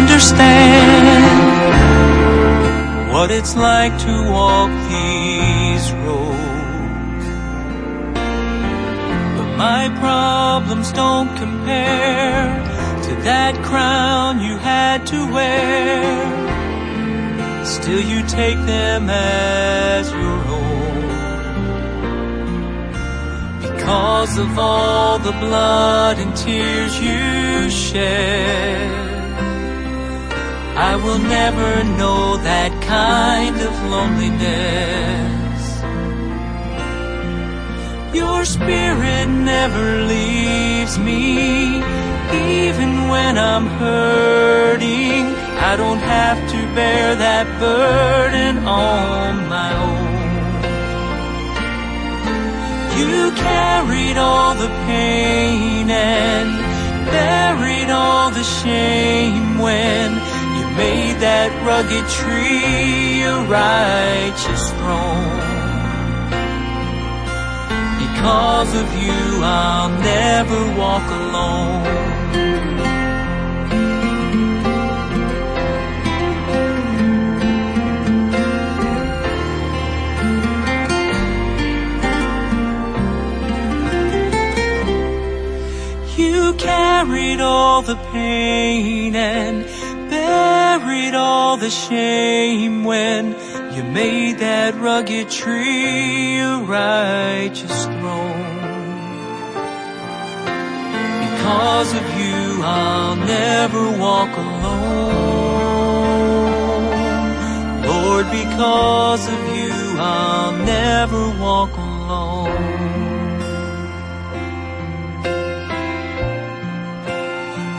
understand what it's like to walk these roads. But my problems don't compare to that crown you had to wear. Still you take them as your own. Because of all the blood and tears you shed. I will never know that kind of loneliness. Your spirit never leaves me, even when I'm hurting. I don't have to bear that burden on my own. You carried all the pain and buried all the shame when made that rugged tree a righteous throne. Because of you, I'll never walk alone. You carried all the pain and buried all the shame when you made that rugged tree a righteous throne. Because of you, I'll never walk alone. Lord, because of you, I'll never walk alone.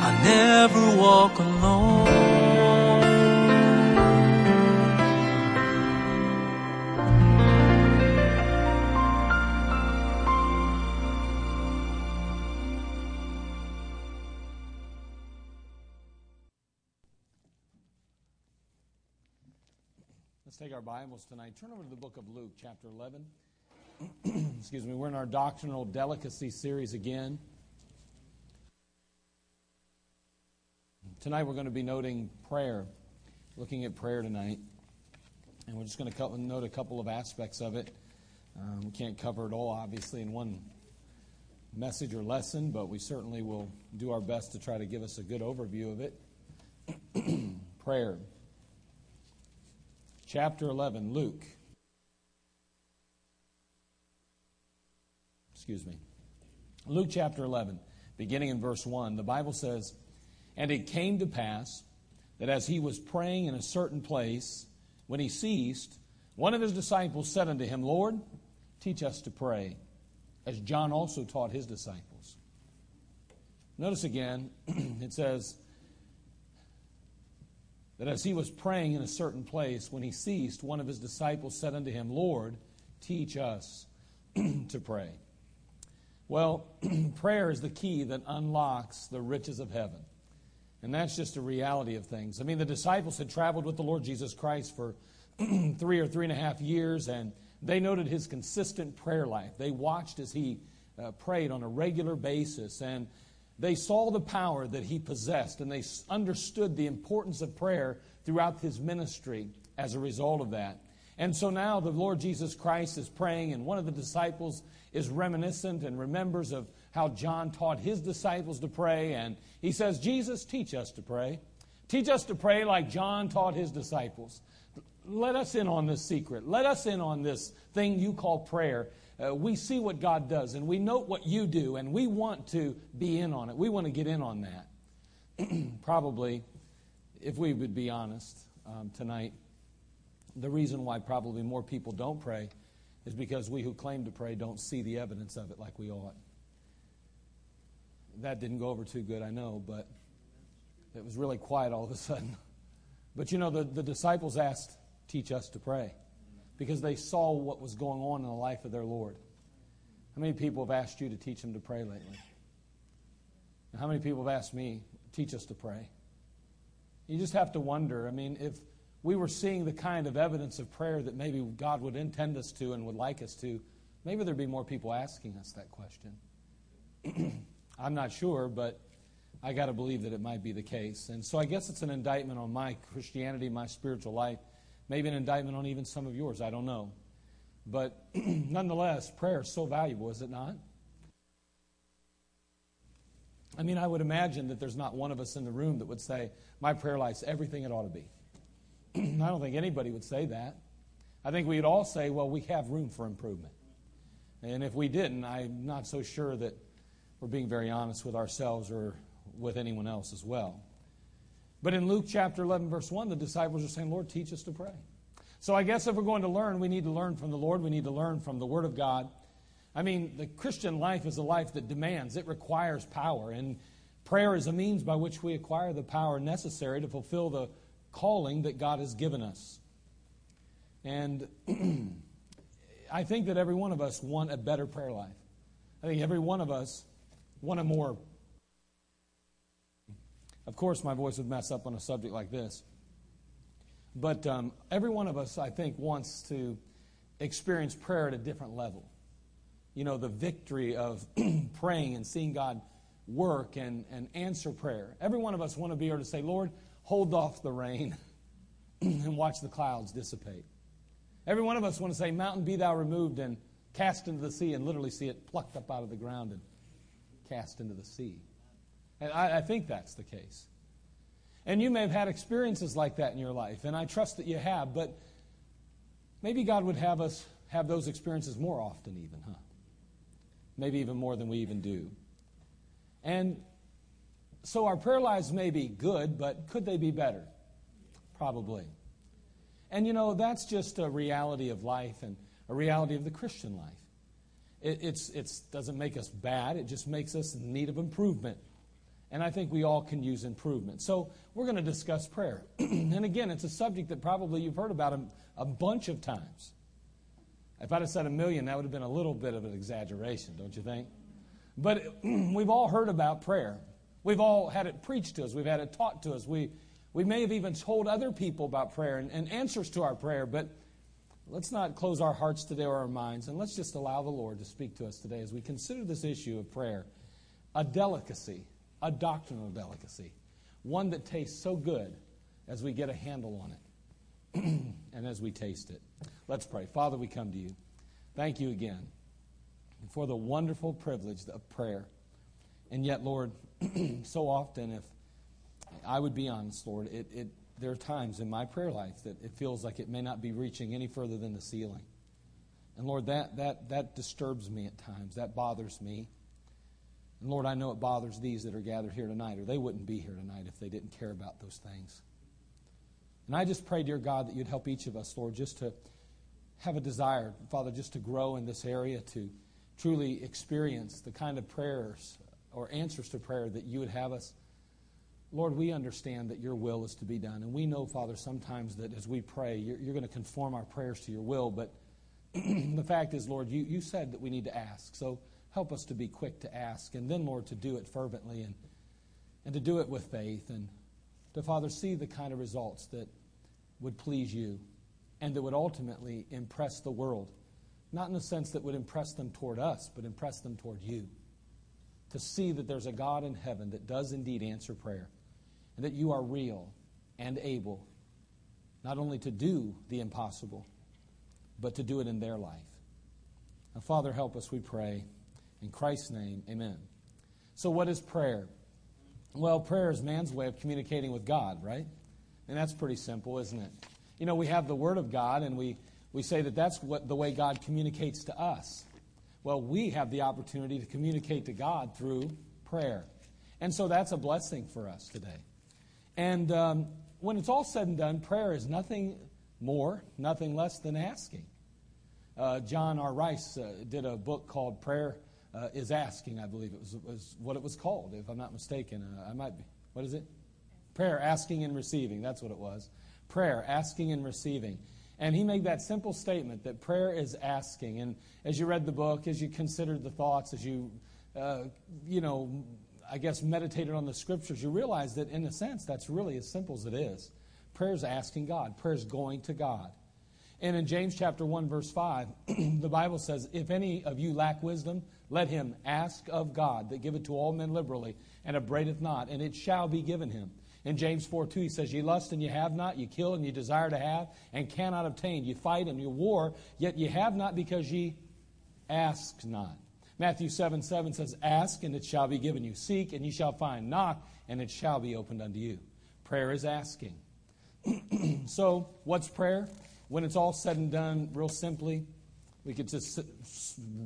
I'll never walk alone. Our Bibles tonight. Turn over to the book of Luke, chapter 11. Excuse me, we're in our doctrinal delicacy series again. Tonight we're going to be noting prayer, looking at prayer tonight. And we're just going to note a couple of aspects of it. Um, we can't cover it all, obviously, in one message or lesson, but we certainly will do our best to try to give us a good overview of it. prayer. Chapter 11, Luke. Excuse me. Luke chapter 11, beginning in verse 1, the Bible says, And it came to pass that as he was praying in a certain place, when he ceased, one of his disciples said unto him, Lord, teach us to pray, as John also taught his disciples. Notice again, it says, that as he was praying in a certain place, when he ceased, one of his disciples said unto him, Lord, teach us to pray. Well, prayer is the key that unlocks the riches of heaven. And that's just a reality of things. I mean, the disciples had traveled with the Lord Jesus Christ for three or three and a half years, and they noted his consistent prayer life. They watched as he uh, prayed on a regular basis, and they saw the power that he possessed, and they understood the importance of prayer throughout his ministry as a result of that. And so now the Lord Jesus Christ is praying, and one of the disciples is reminiscent and remembers of how John taught his disciples to pray. And he says, Jesus, teach us to pray. Teach us to pray like John taught his disciples. Let us in on this secret. Let us in on this thing you call prayer. Uh, we see what God does, and we note what you do, and we want to be in on it. We want to get in on that. Probably, if we would be honest um, tonight, the reason why probably more people don't pray is because we who claim to pray don't see the evidence of it like we ought. That didn't go over too good, I know, but it was really quiet all of a sudden. But you know, the, the disciples asked, Teach us to pray, because they saw what was going on in the life of their Lord. How many people have asked you to teach them to pray lately? How many people have asked me, Teach us to pray? You just have to wonder. I mean, if we were seeing the kind of evidence of prayer that maybe God would intend us to and would like us to, maybe there'd be more people asking us that question. I'm not sure, but I got to believe that it might be the case. And so I guess it's an indictment on my Christianity, my spiritual life, maybe an indictment on even some of yours. I don't know. But nonetheless, prayer is so valuable, is it not? I mean, I would imagine that there's not one of us in the room that would say, My prayer life's everything it ought to be. I don't think anybody would say that. I think we'd all say, Well, we have room for improvement. And if we didn't, I'm not so sure that we're being very honest with ourselves or with anyone else as well. But in Luke chapter 11, verse 1, the disciples are saying, Lord, teach us to pray. So I guess if we're going to learn, we need to learn from the Lord. We need to learn from the Word of God. I mean, the Christian life is a life that demands, it requires power. And prayer is a means by which we acquire the power necessary to fulfill the calling that God has given us. And I think that every one of us want a better prayer life. I think every one of us want a more. Of course, my voice would mess up on a subject like this. But um, every one of us, I think, wants to experience prayer at a different level you know, the victory of praying and seeing God work and, and answer prayer. Every one of us want to be able to say, Lord, hold off the rain and watch the clouds dissipate. Every one of us want to say, Mountain, be thou removed and cast into the sea, and literally see it plucked up out of the ground and cast into the sea. And I, I think that's the case. And you may have had experiences like that in your life, and I trust that you have, but maybe God would have us have those experiences more often, even, huh? maybe even more than we even do. And so our prayer lives may be good, but could they be better? Probably. And you know, that's just a reality of life and a reality of the Christian life. It it's, it's, doesn't make us bad, it just makes us in need of improvement. And I think we all can use improvement. So we're going to discuss prayer. and again, it's a subject that probably you've heard about a, a bunch of times. If I'd have said a million, that would have been a little bit of an exaggeration, don't you think? But we've all heard about prayer. We've all had it preached to us. We've had it taught to us. We, we may have even told other people about prayer and, and answers to our prayer, but let's not close our hearts today or our minds, and let's just allow the Lord to speak to us today as we consider this issue of prayer a delicacy, a doctrinal delicacy, one that tastes so good as we get a handle on it and as we taste it. Let's pray. Father, we come to you. Thank you again for the wonderful privilege of prayer. And yet, Lord, so often, if I would be honest, Lord, it, it, there are times in my prayer life that it feels like it may not be reaching any further than the ceiling. And Lord, that, that, that disturbs me at times. That bothers me. And Lord, I know it bothers these that are gathered here tonight, or they wouldn't be here tonight if they didn't care about those things. And I just pray, dear God, that you'd help each of us, Lord, just to have a desire, Father, just to grow in this area, to truly experience the kind of prayers or answers to prayer that you would have us. Lord, we understand that your will is to be done. And we know, Father, sometimes that as we pray, you're, you're going to conform our prayers to your will. But the fact is, Lord, you, you said that we need to ask. So help us to be quick to ask. And then, Lord, to do it fervently and, and to do it with faith. And to, Father, see the kind of results that would please you and that would ultimately impress the world. Not in the sense that would impress them toward us, but impress them toward you. To see that there's a God in heaven that does indeed answer prayer, and that you are real and able not only to do the impossible, but to do it in their life. Now, Father, help us, we pray. In Christ's name, amen. So, what is prayer? Well, prayer is man's way of communicating with God, right? And that's pretty simple, isn't it? you know, we have the Word of God and we, we say that that's what, the way God communicates to us. Well, we have the opportunity to communicate to God through prayer. And so that's a blessing for us today. And um, when it's all said and done, prayer is nothing more, nothing less than asking. Uh, John R. Rice uh, did a book called Prayer uh, is Asking, I believe it was, was, what it was called, if I'm not mistaken. Uh, I might be. What is it? Prayer, asking and receiving. That's what it was prayer, asking and receiving. And he made that simple statement that prayer is asking. And as you read the book, as you considered the thoughts, as you, uh, you know, I guess meditated on the scriptures, you realize that in a sense that's really as simple as it is. Prayer is asking God, prayer is going to God. And in James chapter 1, verse 5, the Bible says, If any of you lack wisdom, Let him ask of God that giveth to all men liberally and upbraideth not, and it shall be given him. In James 4 2, he says, Ye lust and ye have not, ye kill and ye desire to have, and cannot obtain. Ye fight and ye war, yet ye have not because ye ask not. Matthew 7 7 says, Ask and it shall be given you. Seek and ye shall find. Knock and it shall be opened unto you. Prayer is asking. so, what's prayer? When it's all said and done, real simply, we could just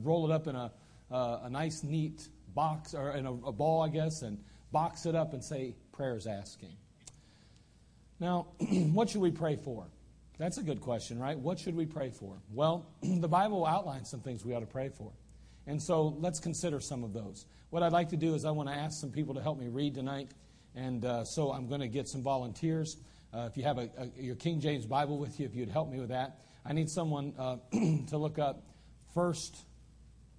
roll it up in a, uh, a nice, neat box, or in a, a ball, I guess, and box it up and say, prayers asking. Now, what should we pray for? That's a good question, right? What should we pray for? Well, the Bible outlines some things we ought to pray for. And so let's consider some of those. What I'd like to do is I want to ask some people to help me read tonight. And uh, so I'm going to get some volunteers. Uh, if you have a, a, your King James Bible with you, if you'd help me with that. I need someone uh, to look up 1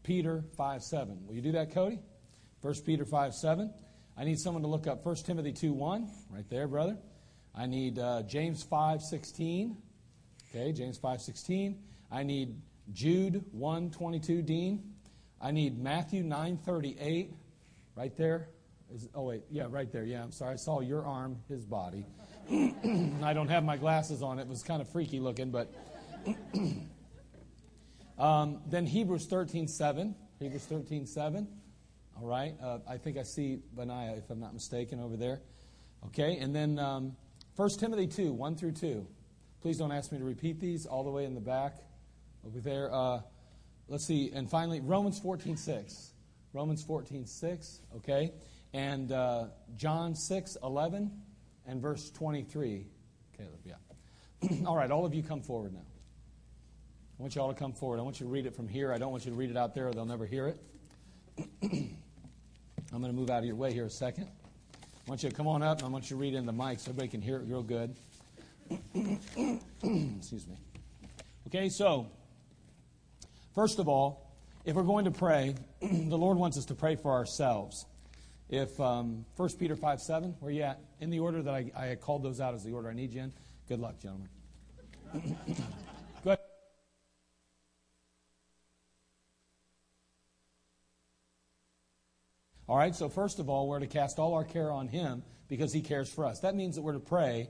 Peter 5 7. Will you do that, Cody? 1 Peter 5 7. I need someone to look up 1 Timothy 2 1. Right there, brother. I need uh, James 5 16. Okay, James 5 16. I need Jude 1 22, Dean. I need Matthew 9 38. Right there. Is, oh, wait. Yeah, right there. Yeah, I'm sorry. I saw your arm, his body. I don't have my glasses on. It was kind of freaky looking, but. um, then Hebrews 13 7. Hebrews 13 7. All right. Uh, I think I see Benaiah, if I'm not mistaken, over there. Okay. And then um, 1 Timothy 2 1 through 2. Please don't ask me to repeat these all the way in the back over there. Uh, let's see. And finally, Romans 14 6. Romans 14 6. Okay. And uh, John 6 11 and verse 23. Caleb, yeah. all right, all of you come forward now. I want you all to come forward. I want you to read it from here. I don't want you to read it out there or they'll never hear it. I'm going to move out of your way here a second. I want you to come on up and I want you to read in the mic so everybody can hear it real good. Excuse me. Okay, so, first of all, if we're going to pray, the Lord wants us to pray for ourselves. If um, 1 Peter 5 7, where you at? In the order that I, I called those out as the order I need you in. Good luck, gentlemen. All right, so first of all, we're to cast all our care on Him because He cares for us. That means that we're to pray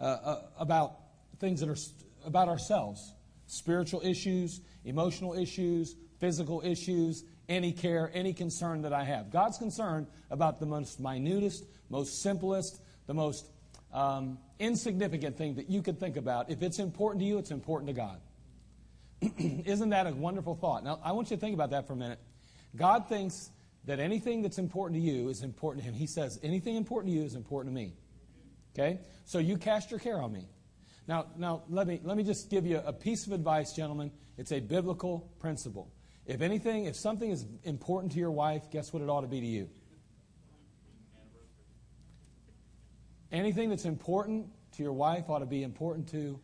uh, uh, about things that are st- about ourselves spiritual issues, emotional issues, physical issues, any care, any concern that I have. God's concerned about the most minutest, most simplest, the most um, insignificant thing that you could think about. If it's important to you, it's important to God. Isn't that a wonderful thought? Now, I want you to think about that for a minute. God thinks that anything that's important to you is important to Him. He says, anything important to you is important to me. Okay? So you cast your care on me. Now, now let, me, let me just give you a piece of advice, gentlemen. It's a biblical principle. If anything, if something is important to your wife, guess what it ought to be to you? Anything that's important to your wife ought to be important to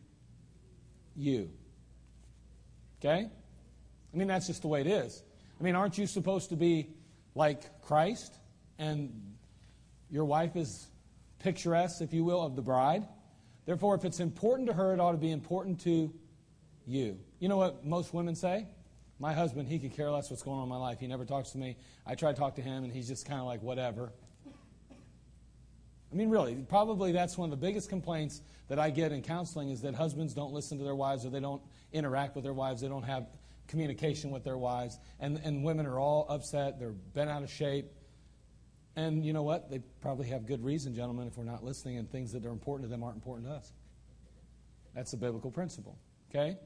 you. Okay? I mean, that's just the way it is. I mean, aren't you supposed to be like Christ? And your wife is picturesque, if you will, of the bride. Therefore, if it's important to her, it ought to be important to you. You know what most women say? My husband, he could care less what's going on in my life. He never talks to me. I try to talk to him, and he's just kind of like, whatever. I mean, really, probably that's one of the biggest complaints that I get in counseling is that husbands don't listen to their wives or they don't interact with their wives. They don't have communication with their wives. And, and women are all upset. They're bent out of shape. And you know what? They probably have good reason, gentlemen, if we're not listening and things that are important to them aren't important to us. That's a biblical principle. Okay?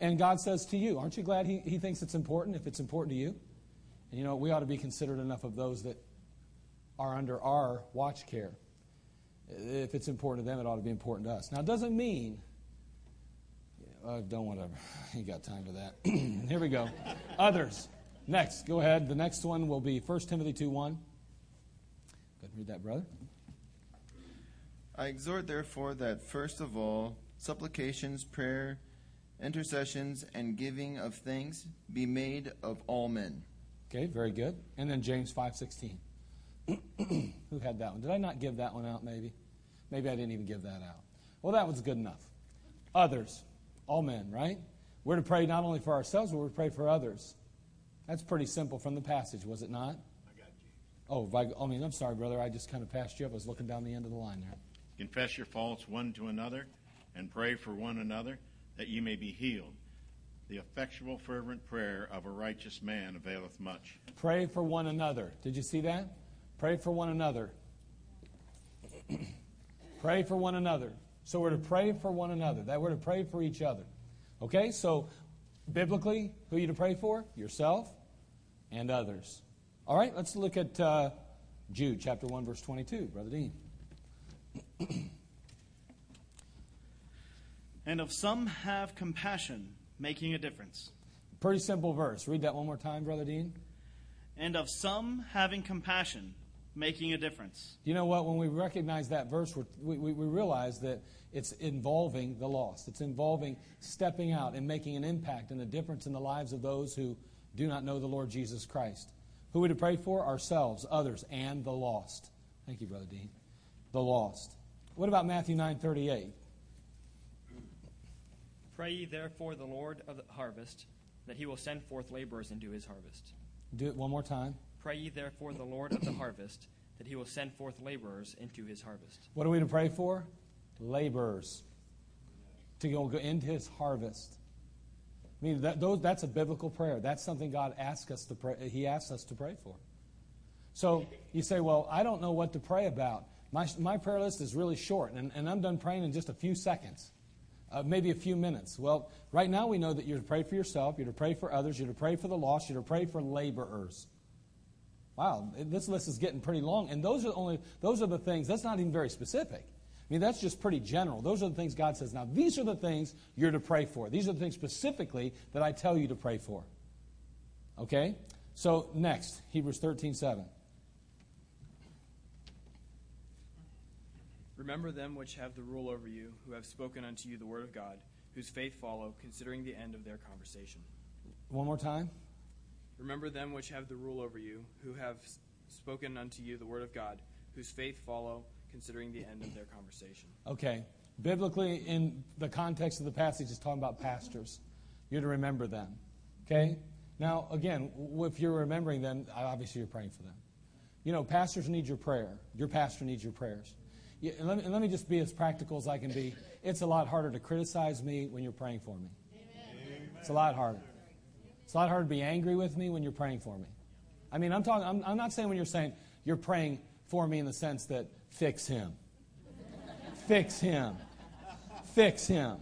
And God says to you, aren't you glad he, he thinks it's important if it's important to you? And you know, we ought to be considerate enough of those that are under our watch care. If it's important to them, it ought to be important to us. Now, it doesn't mean, uh, don't want whatever. You got time for that. Here we go. Others. Next, go ahead. The next one will be 1 Timothy 2 1. Go ahead and read that, brother. I exhort, therefore, that first of all, supplications, prayer, intercessions, and giving of thanks be made of all men. Okay, very good. And then James 5.16. Who had that one? Did I not give that one out, maybe? Maybe I didn't even give that out. Well, that was good enough. Others. All men, right? We're to pray not only for ourselves, but we're to pray for others. That's pretty simple from the passage, was it not? I got you. Oh, by, I mean, I'm sorry, brother. I just kind of passed you up. I was looking down the end of the line there. Confess your faults one to another and pray for one another that ye may be healed. The effectual, fervent prayer of a righteous man availeth much. Pray for one another. Did you see that? Pray for one another. pray for one another. So we're to pray for one another. That we're to pray for each other. Okay? So biblically, who are you to pray for? Yourself and others. All right, let's look at uh, Jude chapter 1 verse 22, brother Dean. And of some have compassion, making a difference. Pretty simple verse. Read that one more time, brother Dean. And of some having compassion, making a difference. You know what? When we recognize that verse, we, we, we realize that it's involving the lost. It's involving stepping out and making an impact and a difference in the lives of those who do not know the Lord Jesus Christ. Who are we to pray for? Ourselves, others, and the lost. Thank you, Brother Dean. The lost. What about Matthew 9 38? Pray ye therefore the Lord of the harvest, that he will send forth laborers into his harvest. Do it one more time. Pray ye therefore the Lord of the harvest, that he will send forth laborers into his harvest. What are we to pray for? Laborers. To go into his harvest. I mean, that, those, that's a biblical prayer. That's something God asks us to pray. He asks us to pray for. So you say, well, I don't know what to pray about. My, my prayer list is really short, and, and I'm done praying in just a few seconds uh, maybe a few minutes. Well, right now we know that you're to pray for yourself, you're to pray for others, you're to pray for the lost, you're to pray for laborers. Wow, this list is getting pretty long, and those are only those are the things. That's not even very specific. I mean, that's just pretty general. Those are the things God says. Now, these are the things you're to pray for. These are the things specifically that I tell you to pray for. Okay? So, next, Hebrews 13 7. Remember them which have the rule over you, who have spoken unto you the word of God, whose faith follow, considering the end of their conversation. One more time. Remember them which have the rule over you, who have spoken unto you the word of God, whose faith follow, considering the end of their conversation. Okay. Biblically, in the context of the passage, it's talking about pastors. You're to remember them. Okay? Now, again, if you're remembering them, obviously you're praying for them. You know, pastors need your prayer. Your pastor needs your prayers. Yeah, and, let me, and let me just be as practical as I can be. It's a lot harder to criticize me when you're praying for me. Amen. It's a lot harder. It's a lot harder to be angry with me when you're praying for me. I mean, I'm talking. I'm, I'm not saying when you're saying you're praying for me in the sense that fix him, fix him, fix him.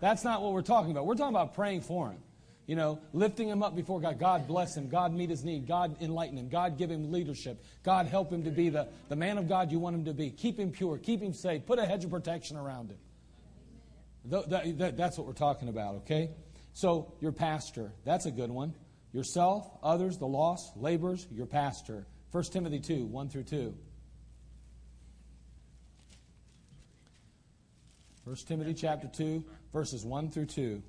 That's not what we're talking about. We're talking about praying for him. You know, lifting him up before God. God bless him. God meet his need. God enlighten him. God give him leadership. God help him to be the, the man of God you want him to be. Keep him pure. Keep him safe. Put a hedge of protection around him. That, that's what we're talking about, okay? So, your pastor, that's a good one. Yourself, others, the lost, laborers, your pastor. 1 Timothy 2, 1 through 2. 1 Timothy chapter 2, verses 1 through 2.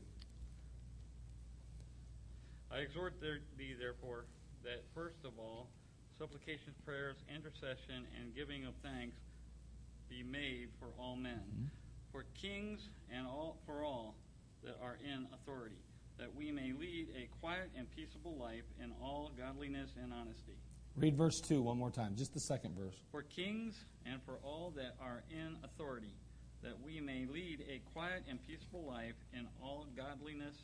I exhort thee, therefore, that first of all, supplications, prayers, intercession, and giving of thanks be made for all men, mm-hmm. for kings and all for all that are in authority, that we may lead a quiet and peaceable life in all godliness and honesty. Read verse 2 one more time, just the second verse. For kings and for all that are in authority, that we may lead a quiet and peaceable life in all godliness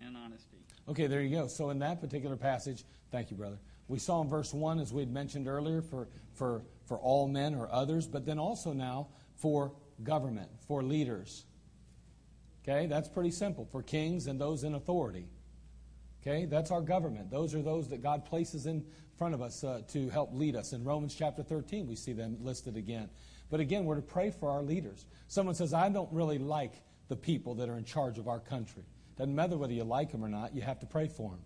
and honesty. Okay, there you go. So in that particular passage, thank you, brother. We saw in verse 1, as we had mentioned earlier, for, for, for all men or others, but then also now for government, for leaders. Okay, that's pretty simple. For kings and those in authority. Okay, that's our government. Those are those that God places in front of us uh, to help lead us. In Romans chapter 13, we see them listed again. But again, we're to pray for our leaders. Someone says, I don't really like the people that are in charge of our country. Doesn't matter whether you like them or not, you have to pray for them.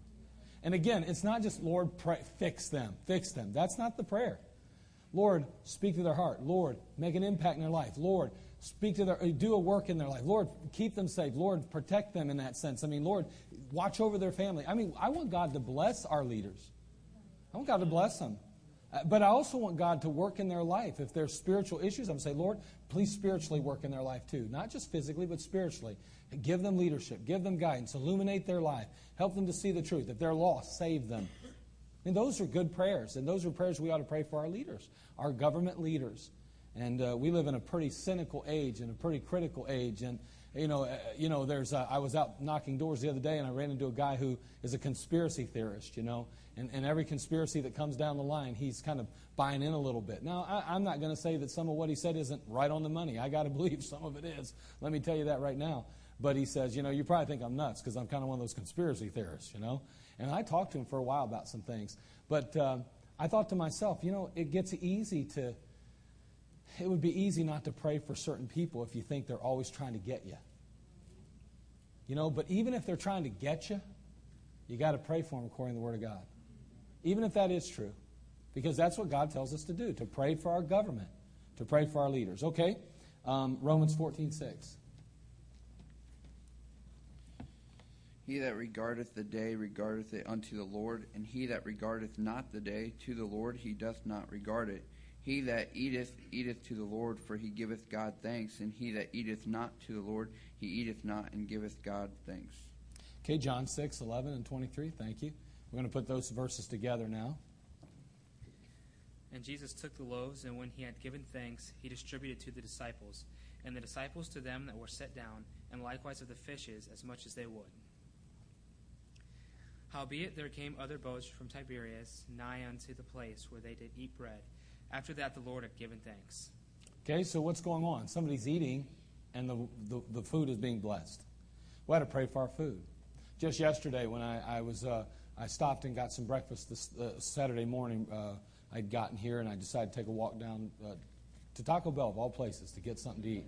And again, it's not just, Lord, pray, fix them, fix them. That's not the prayer. Lord, speak to their heart. Lord, make an impact in their life. Lord, speak to their, do a work in their life. Lord, keep them safe. Lord, protect them in that sense. I mean, Lord, watch over their family. I mean, I want God to bless our leaders. I want God to bless them. Uh, But I also want God to work in their life. If there's spiritual issues, I'm going to say, Lord, please spiritually work in their life too. Not just physically, but spiritually. Give them leadership, give them guidance, illuminate their life, help them to see the truth. If they're lost, save them. And those are good prayers. And those are prayers we ought to pray for our leaders, our government leaders. And uh, we live in a pretty cynical age and a pretty critical age. And you know, uh, you know, there's. Uh, I was out knocking doors the other day, and I ran into a guy who is a conspiracy theorist. You know, and, and every conspiracy that comes down the line, he's kind of buying in a little bit. Now, I, I'm not going to say that some of what he said isn't right on the money. I got to believe some of it is. Let me tell you that right now. But he says, you know, you probably think I'm nuts because I'm kind of one of those conspiracy theorists. You know, and I talked to him for a while about some things, but uh, I thought to myself, you know, it gets easy to it would be easy not to pray for certain people if you think they're always trying to get you. You know, but even if they're trying to get you, you got to pray for them according to the Word of God. Even if that is true. Because that's what God tells us to do, to pray for our government, to pray for our leaders. Okay? Um, Romans 14, 6. He that regardeth the day regardeth it unto the Lord, and he that regardeth not the day to the Lord he doth not regard it. He that eateth, eateth to the Lord, for he giveth God thanks, and he that eateth not to the Lord, he eateth not and giveth God thanks. Okay, John 6, 11 and 23. Thank you. We're going to put those verses together now. And Jesus took the loaves, and when he had given thanks, he distributed to the disciples, and the disciples to them that were set down, and likewise of the fishes, as much as they would. Howbeit there came other boats from Tiberias nigh unto the place where they did eat bread. After that the Lord had given thanks. Okay, so what's going on? Somebody's eating, and the, the, the food is being blessed. We had to pray for our food. Just yesterday, when I, I was, uh, I stopped and got some breakfast this uh, Saturday morning. Uh, I'd gotten here, and I decided to take a walk down uh, to Taco Bell, of all places, to get something to eat.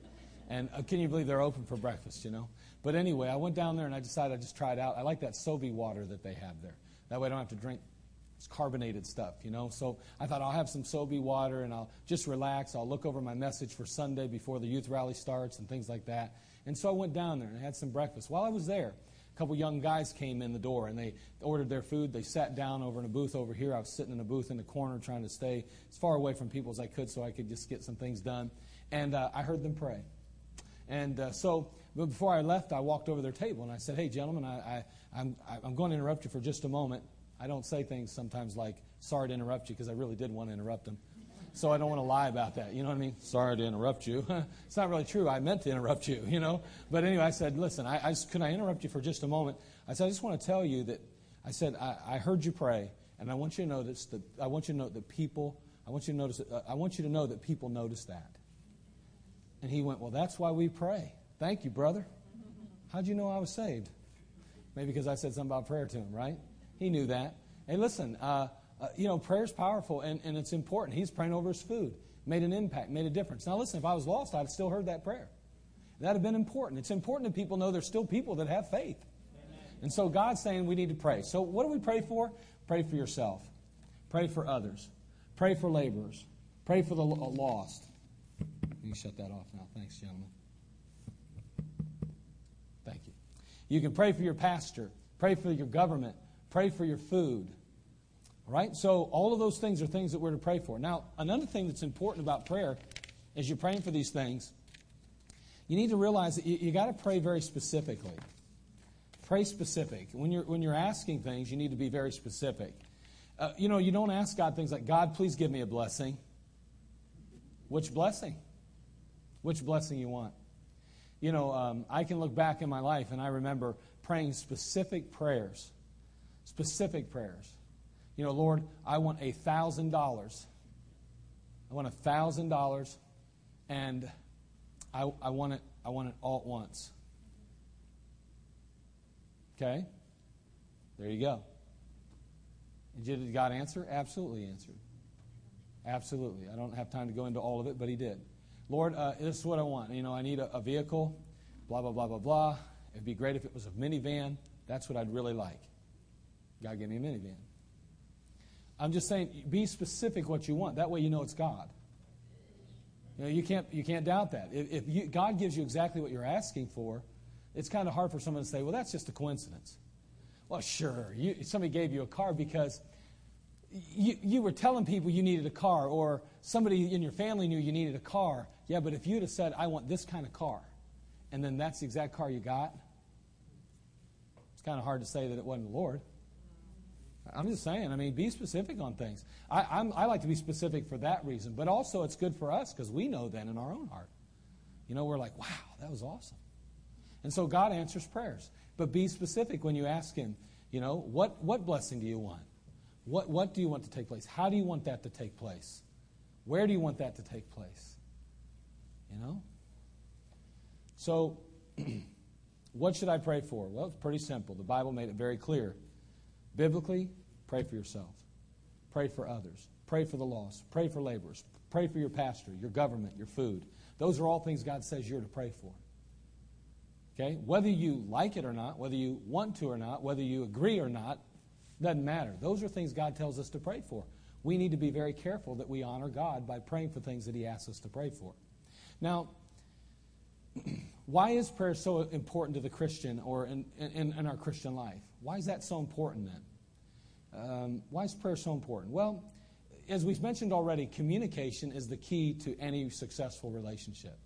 And uh, can you believe they're open for breakfast, you know? But anyway, I went down there and I decided I'd just try it out. I like that Sobe water that they have there. That way I don't have to drink it's carbonated stuff, you know. So I thought I'll have some Sobe water and I'll just relax. I'll look over my message for Sunday before the youth rally starts and things like that. And so I went down there and I had some breakfast. While I was there, a couple young guys came in the door and they ordered their food. They sat down over in a booth over here. I was sitting in a booth in the corner trying to stay as far away from people as I could so I could just get some things done. And uh, I heard them pray. And uh, so before I left, I walked over their table and I said, Hey, gentlemen, I, I, I'm, I'm going to interrupt you for just a moment. I don't say things sometimes like, Sorry to interrupt you, because I really did want to interrupt them. So I don't want to lie about that. You know what I mean? Sorry to interrupt you. it's not really true. I meant to interrupt you, you know? But anyway, I said, Listen, I, I just, can I interrupt you for just a moment? I said, I just want to tell you that I said, I, I heard you pray, and I want you to notice that I want you to know that people, I want you to notice, uh, I want you to know that people notice that. And he went, Well, that's why we pray. Thank you, brother. How'd you know I was saved? Maybe because I said something about prayer to him, right? He knew that. Hey, listen, uh, uh, you know, prayer's powerful and, and it's important. He's praying over his food, made an impact, made a difference. Now, listen, if I was lost, I'd still heard that prayer. That'd have been important. It's important that people know there's still people that have faith. And so God's saying we need to pray. So, what do we pray for? Pray for yourself, pray for others, pray for laborers, pray for the lost. You can shut that off now. Thanks, gentlemen. Thank you. You can pray for your pastor, pray for your government, pray for your food. All right? So, all of those things are things that we're to pray for. Now, another thing that's important about prayer as you're praying for these things, you need to realize that you, you got to pray very specifically. Pray specific. When you're, when you're asking things, you need to be very specific. Uh, you know, you don't ask God things like, God, please give me a blessing. Which blessing? Which blessing you want? You know, um, I can look back in my life and I remember praying specific prayers. Specific prayers. You know, Lord, I want a thousand dollars. I want a thousand dollars, and I, I want it. I want it all at once. Okay, there you go. Did God answer? Absolutely answered. Absolutely. I don't have time to go into all of it, but He did. Lord, uh, this is what I want. You know, I need a, a vehicle. Blah blah blah blah blah. It'd be great if it was a minivan. That's what I'd really like. God gave me a minivan. I'm just saying, be specific what you want. That way you know it's God. You know, you can't, you can't doubt that. If, if you, God gives you exactly what you're asking for, it's kind of hard for someone to say, well, that's just a coincidence. Well, sure. You, somebody gave you a car because you, you were telling people you needed a car, or somebody in your family knew you needed a car. Yeah, but if you'd have said, I want this kind of car, and then that's the exact car you got, it's kind of hard to say that it wasn't the Lord. I'm just saying, I mean, be specific on things. I, I'm, I like to be specific for that reason, but also it's good for us because we know then in our own heart. You know, we're like, wow, that was awesome. And so God answers prayers. But be specific when you ask Him, you know, what, what blessing do you want? What, what do you want to take place? How do you want that to take place? Where do you want that to take place? You know? So, what should I pray for? Well, it's pretty simple. The Bible made it very clear. Biblically, pray for yourself, pray for others, pray for the lost, pray for laborers, pray for your pastor, your government, your food. Those are all things God says you're to pray for. Okay? Whether you like it or not, whether you want to or not, whether you agree or not, doesn't matter. Those are things God tells us to pray for. We need to be very careful that we honor God by praying for things that He asks us to pray for. Now, why is prayer so important to the Christian or in, in, in our Christian life? Why is that so important then? Um, why is prayer so important? Well, as we've mentioned already, communication is the key to any successful relationship.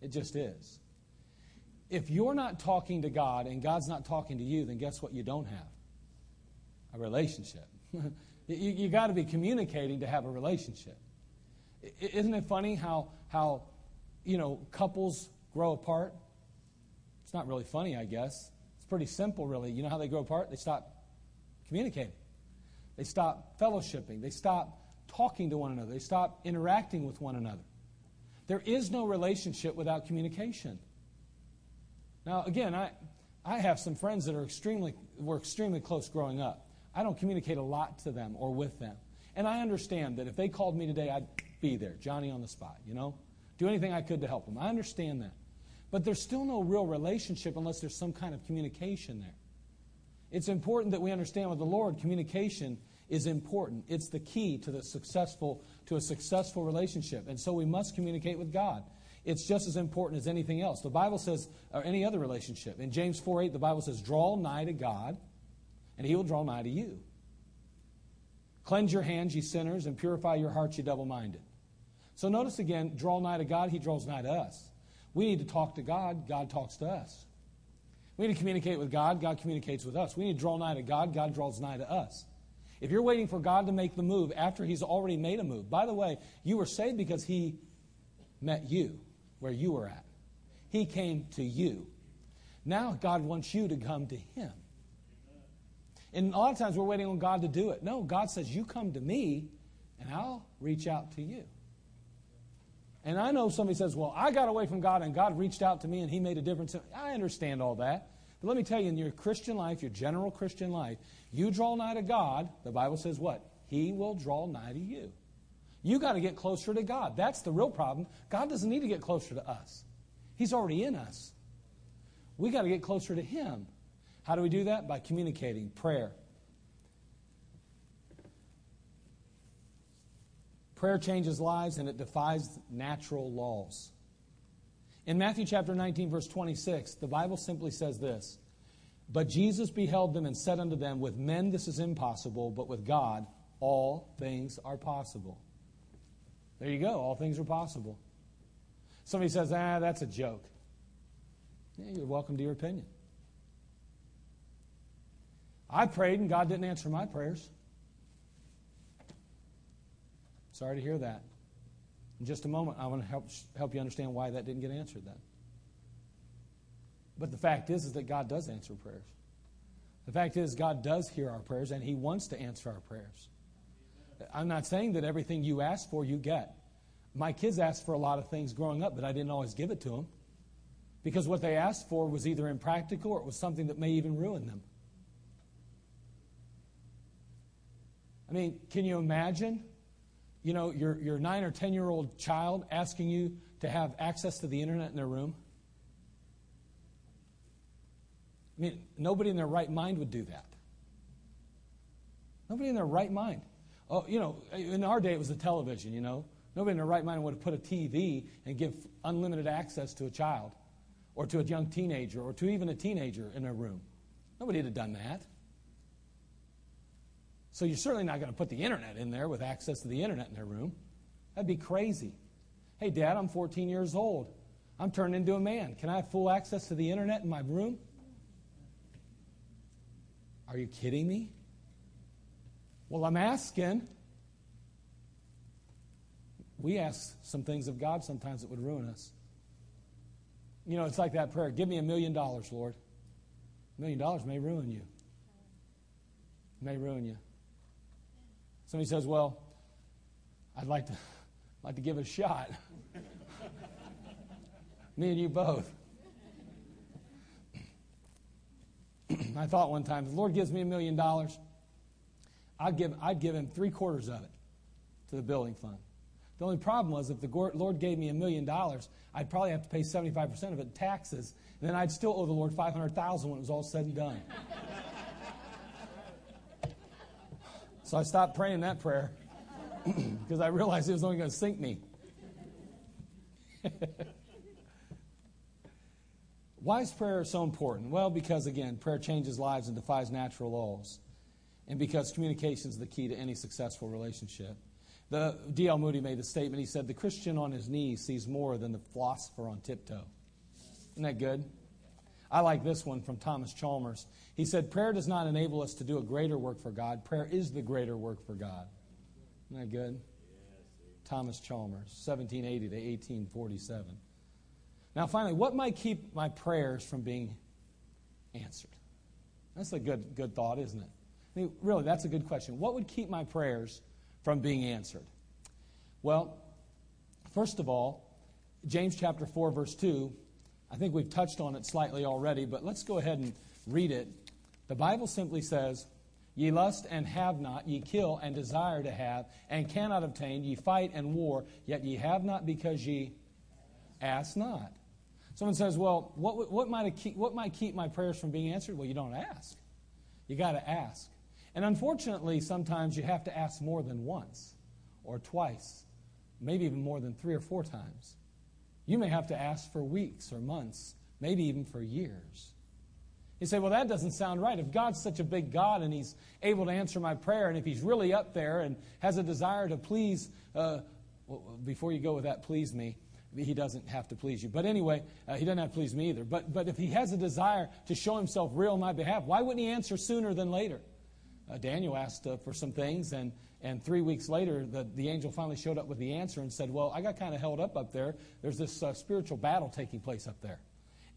It just is. If you're not talking to God and God's not talking to you, then guess what you don't have? A relationship. you you got to be communicating to have a relationship. Isn't it funny how, how you know, couples grow apart? It's not really funny, I guess. Pretty simple, really. You know how they grow apart? They stop communicating. They stop fellowshipping. They stop talking to one another. They stop interacting with one another. There is no relationship without communication. Now, again, I, I have some friends that are extremely, were extremely close growing up. I don't communicate a lot to them or with them. And I understand that if they called me today, I'd be there, Johnny on the spot, you know? Do anything I could to help them. I understand that. But there's still no real relationship unless there's some kind of communication there. It's important that we understand with the Lord, communication is important. It's the key to the successful to a successful relationship. And so we must communicate with God. It's just as important as anything else. The Bible says, or any other relationship. In James 4 8, the Bible says, Draw nigh to God, and he will draw nigh to you. Cleanse your hands, ye sinners, and purify your hearts, ye double minded. So notice again, draw nigh to God, he draws nigh to us. We need to talk to God, God talks to us. We need to communicate with God, God communicates with us. We need to draw nigh to God, God draws nigh to us. If you're waiting for God to make the move after He's already made a move, by the way, you were saved because He met you where you were at. He came to you. Now God wants you to come to Him. And a lot of times we're waiting on God to do it. No, God says, You come to me, and I'll reach out to you. And I know somebody says, Well, I got away from God, and God reached out to me, and He made a difference. I understand all that. But let me tell you, in your Christian life, your general Christian life, you draw nigh to God, the Bible says what? He will draw nigh to you. You got to get closer to God. That's the real problem. God doesn't need to get closer to us, He's already in us. We got to get closer to Him. How do we do that? By communicating, prayer. Prayer changes lives and it defies natural laws. In Matthew chapter 19, verse 26, the Bible simply says this But Jesus beheld them and said unto them, With men this is impossible, but with God all things are possible. There you go. All things are possible. Somebody says, ah, that's a joke. Yeah, you're welcome to your opinion. I prayed and God didn't answer my prayers. Sorry to hear that. In just a moment, I want to help, help you understand why that didn't get answered then. But the fact is, is that God does answer prayers. The fact is, God does hear our prayers, and He wants to answer our prayers. I'm not saying that everything you ask for, you get. My kids asked for a lot of things growing up, but I didn't always give it to them. Because what they asked for was either impractical or it was something that may even ruin them. I mean, can you imagine, you know, your, your nine or ten year old child asking you to have access to the internet in their room? I mean, nobody in their right mind would do that. Nobody in their right mind. Oh, you know, in our day it was the television, you know. Nobody in their right mind would have put a TV and give unlimited access to a child or to a young teenager or to even a teenager in their room. Nobody would have done that. So you're certainly not going to put the internet in there with access to the internet in their room. That'd be crazy. Hey, Dad, I'm 14 years old. I'm turned into a man. Can I have full access to the internet in my room? Are you kidding me? Well, I'm asking. We ask some things of God sometimes that would ruin us. You know, it's like that prayer Give me a million dollars, Lord. A million dollars may ruin you. May ruin you. Somebody says, Well, I'd like to, like to give it a shot. Me and you both. I thought one time, if the Lord gives me a million dollars, I'd give, I'd give him three quarters of it to the building fund. The only problem was if the Lord gave me a million dollars, I'd probably have to pay 75% of it in taxes, and then I'd still owe the Lord 500000 when it was all said and done. so I stopped praying that prayer because I realized it was only going to sink me. Why is prayer so important? Well, because again, prayer changes lives and defies natural laws. And because communication is the key to any successful relationship. The D.L. Moody made the statement. He said, The Christian on his knees sees more than the philosopher on tiptoe. Isn't that good? I like this one from Thomas Chalmers. He said, Prayer does not enable us to do a greater work for God. Prayer is the greater work for God. Isn't that good? Thomas Chalmers, 1780 to 1847. Now, finally, what might keep my prayers from being answered? That's a good, good thought, isn't it? I mean, really, that's a good question. What would keep my prayers from being answered? Well, first of all, James chapter 4, verse 2, I think we've touched on it slightly already, but let's go ahead and read it. The Bible simply says, Ye lust and have not, ye kill and desire to have, and cannot obtain, ye fight and war, yet ye have not because ye ask not. Someone says, Well, what, what, might keep, what might keep my prayers from being answered? Well, you don't ask. You got to ask. And unfortunately, sometimes you have to ask more than once or twice, maybe even more than three or four times. You may have to ask for weeks or months, maybe even for years. You say, well, that doesn't sound right. If God's such a big God and He's able to answer my prayer, and if He's really up there and has a desire to please, uh, well, before you go with that, please me, He doesn't have to please you. But anyway, uh, He doesn't have to please me either. But, but if He has a desire to show Himself real on my behalf, why wouldn't He answer sooner than later? uh, Daniel asked uh, for some things, and, and three weeks later, the, the angel finally showed up with the answer and said, Well, I got kind of held up up there. There's this uh, spiritual battle taking place up there.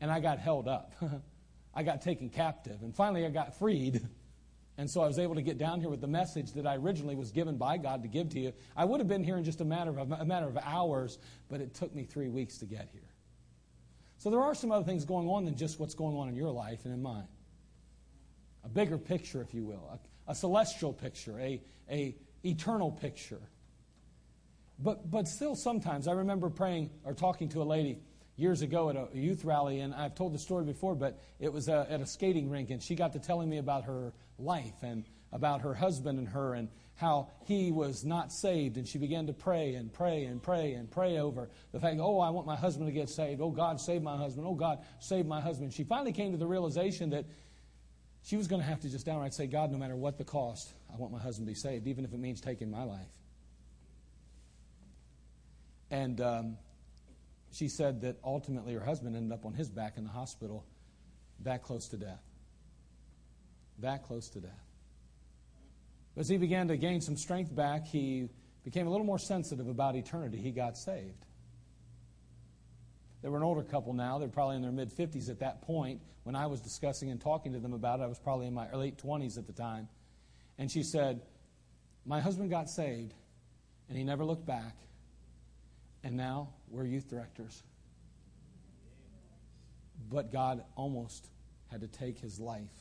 And I got held up. I got taken captive. And finally, I got freed. And so I was able to get down here with the message that I originally was given by God to give to you. I would have been here in just a matter of, a matter of hours, but it took me three weeks to get here. So there are some other things going on than just what's going on in your life and in mine. A bigger picture, if you will, a celestial picture, a, a eternal picture. But, but still, sometimes, I remember praying or talking to a lady years ago at a youth rally, and I've told the story before, but it was uh, at a skating rink, and she got to telling me about her life and about her husband and her and how he was not saved. And she began to pray and pray and pray and pray over the fact, oh, I want my husband to get saved. Oh, God, save my husband. Oh, God, save my husband. She finally came to the realization that she was going to have to just downright say, God, no matter what the cost, I want my husband to be saved, even if it means taking my life. And um, she said that ultimately her husband ended up on his back in the hospital, that close to death. That close to death. As he began to gain some strength back, he became a little more sensitive about eternity. He got saved. They were an older couple now. They're probably in their mid 50s at that point. When I was discussing and talking to them about it, I was probably in my late 20s at the time. And she said, My husband got saved, and he never looked back. And now we're youth directors. But God almost had to take his life.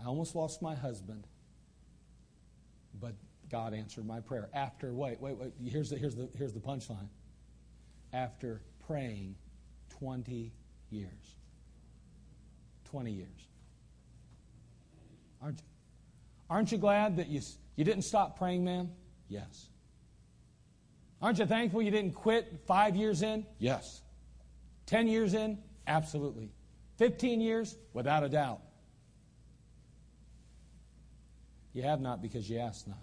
I almost lost my husband, but God answered my prayer. After, wait, wait, wait, here's the, here's the, here's the punchline. After praying 20 years. 20 years. Aren't you? Aren't you glad that you, you didn't stop praying, man? Yes. Aren't you thankful you didn't quit five years in? Yes. 10 years in? Absolutely. 15 years? Without a doubt. You have not because you ask not.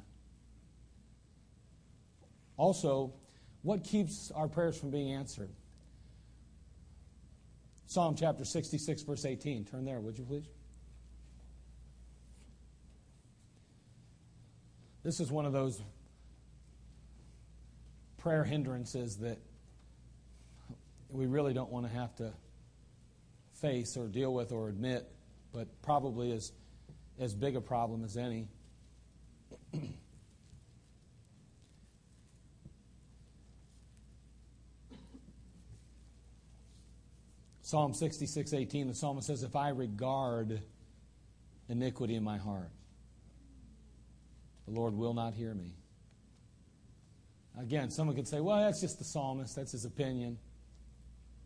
Also, what keeps our prayers from being answered? Psalm chapter 66, verse 18. Turn there, would you please? This is one of those prayer hindrances that we really don't want to have to face or deal with or admit, but probably is as big a problem as any. Psalm 66, 18, the psalmist says, If I regard iniquity in my heart, the Lord will not hear me. Again, someone could say, well, that's just the psalmist, that's his opinion.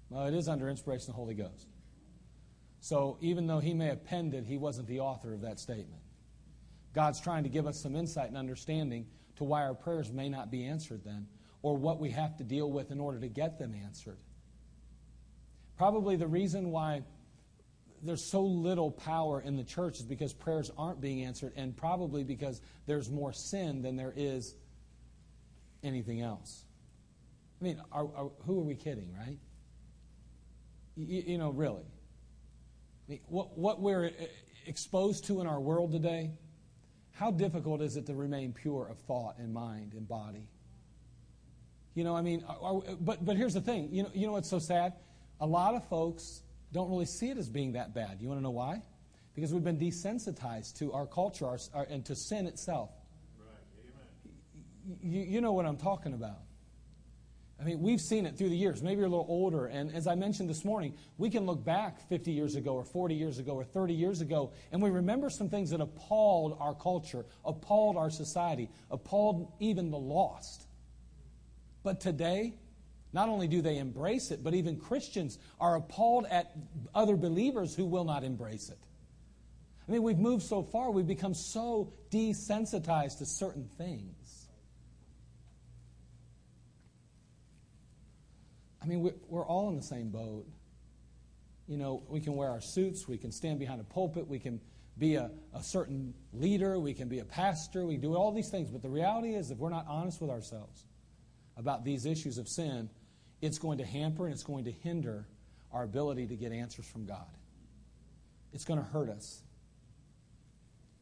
Well, it is under inspiration of the Holy Ghost. So even though he may have penned it, he wasn't the author of that statement. God's trying to give us some insight and understanding to why our prayers may not be answered then, or what we have to deal with in order to get them answered. Probably the reason why there's so little power in the church is because prayers aren't being answered, and probably because there's more sin than there is anything else. I mean, are, are, who are we kidding, right? You, you know, really. I mean, what, what we're exposed to in our world today, how difficult is it to remain pure of thought and mind and body? You know, I mean, are, but, but here's the thing. You know, you know what's so sad? A lot of folks don't really see it as being that bad. You want to know why? Because we've been desensitized to our culture our, our, and to sin itself. Right. You, you know what I'm talking about. I mean, we've seen it through the years. Maybe you're a little older. And as I mentioned this morning, we can look back 50 years ago, or 40 years ago, or 30 years ago, and we remember some things that appalled our culture, appalled our society, appalled even the lost. But today, not only do they embrace it, but even Christians are appalled at other believers who will not embrace it. I mean, we've moved so far, we've become so desensitized to certain things. I mean, we're, all in the same boat. You know, we can wear our suits, we can stand behind a pulpit, we can be a, a certain leader, we can be a pastor, we do all these things. But the reality is, if we're not honest with ourselves about these issues of sin, it's going to hamper and it's going to hinder our ability to get answers from God. It's going to hurt us.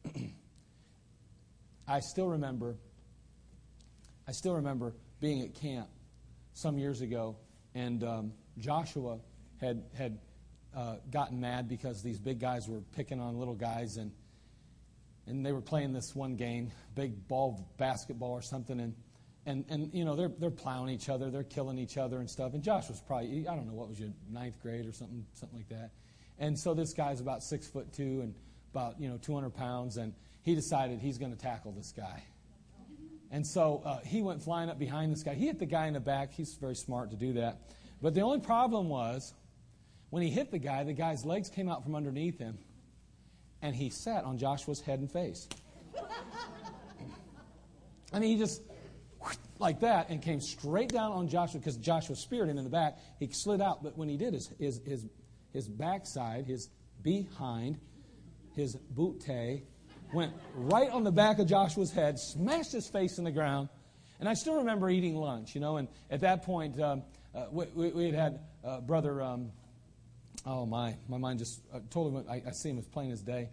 I still remember I still remember being at camp some years ago, and um, Joshua had had uh, gotten mad because these big guys were picking on little guys, and and they were playing this one game, big ball basketball or something, and and, and you know, they're, they're plowing each other, they're killing each other and stuff. And Josh was probably, I don't know, what was your ninth grade or something, something like that. And so this guy's about six foot two and about, you know, 200 pounds, and he decided he's going to tackle this guy. And so uh, he went flying up behind this guy. He hit the guy in the back. He's very smart to do that. But the only problem was when he hit the guy, the guy's legs came out from underneath him, and he sat on Joshua's head and face. I mean, he just like that and came straight down on Joshua because Joshua speared him in the back. He slid out, but when he did, his, his, his, his backside, his behind, his bootay, went right on the back of Joshua's head, smashed his face in the ground. And I still remember eating lunch, you know, and at that point, um, uh, we, we, had had uh, brother, um, oh my, my mind just uh, told him, I, I, see him as plain as day.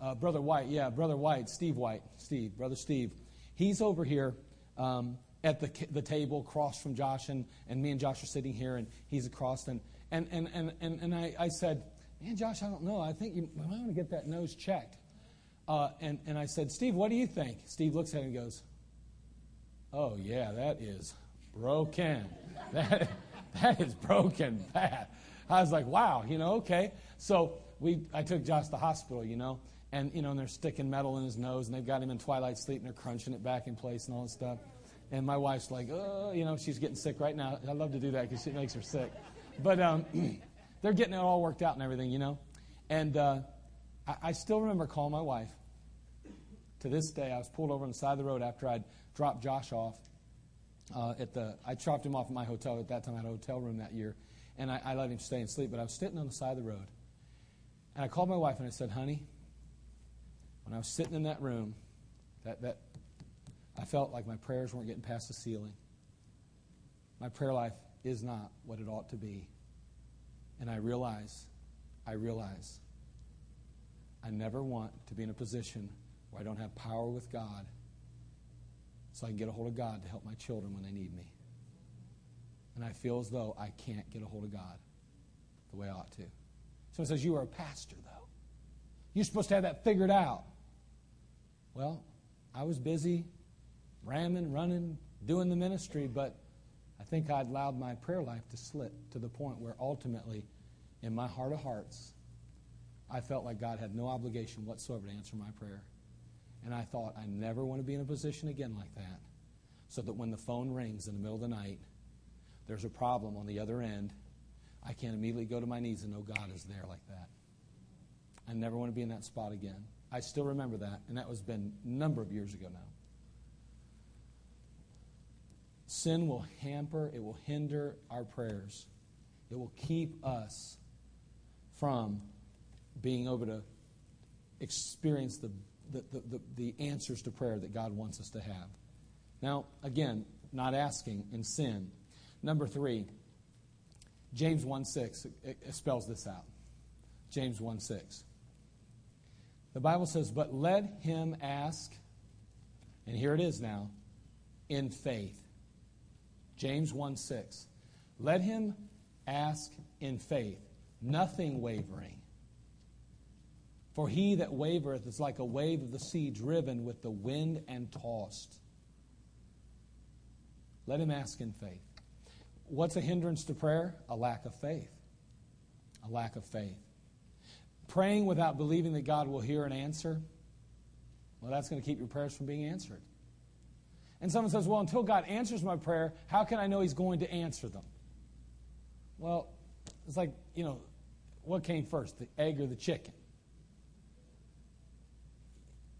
Uh, brother White, yeah, brother White, Steve White, Steve, brother Steve. He's over here um, at the, the table across from Josh, and, and me and Josh are sitting here, and he's across. And, and, and, and, and, and I, I said, Man, Josh, I don't know. I think you might want to get that nose checked. Uh, and, and I said, Steve, what do you think? Steve looks at it and goes, Oh, yeah, that is broken. that, that is broken bad. I was like, wow, you know, okay. So we, I took Josh to the hospital, you know, and, you know, and they're sticking metal in his nose, and they've got him in twilight sleep, and they're crunching it back in place and all this stuff. And my wife's like, oh, you know, she's getting sick right now. I love to do that because it makes her sick. But um, they're getting it all worked out and everything, you know. And uh, I, I still remember calling my wife. To this day, I was pulled over on the side of the road after I'd dropped Josh off uh, at the. I dropped him off at my hotel at that time. I had a hotel room that year, and I, I let him stay and sleep. But I was sitting on the side of the road, and I called my wife and I said, "Honey, when I was sitting in that room, That, that I felt like my prayers weren't getting past the ceiling. My prayer life is not what it ought to be. And I realize, I realize, I never want to be in a position where I don't have power with God so I can get a hold of God to help my children when they need me. And I feel as though I can't get a hold of God the way I ought to. Someone says, You are a pastor, though. You're supposed to have that figured out. Well, I was busy ramming, running, doing the ministry, but I think I'd allowed my prayer life to slip to the point where ultimately, in my heart of hearts, I felt like God had no obligation whatsoever to answer my prayer. And I thought, I never want to be in a position again like that. So that when the phone rings in the middle of the night, there's a problem on the other end, I can't immediately go to my knees and know God is there like that. I never want to be in that spot again. I still remember that, and that was been a number of years ago now. Sin will hamper, it will hinder our prayers. It will keep us from being able to experience the, the, the, the, answers to prayer that God wants us to have. Now, again, not asking in sin. Number three, James 1 6 it, it spells this out. James 1 6. The Bible says, But let him ask, and here it is now, in faith. James 1 6. Let him ask in faith, nothing wavering. For he that wavereth is like a wave of the sea driven with the wind and tossed. Let him ask in faith. What's a hindrance to prayer? A lack of faith. A lack of faith. Praying without believing that God will hear and answer, well, that's going to keep your prayers from being answered. And someone says, Well, until God answers my prayer, how can I know He's going to answer them? Well, it's like, you know, what came first, the egg or the chicken?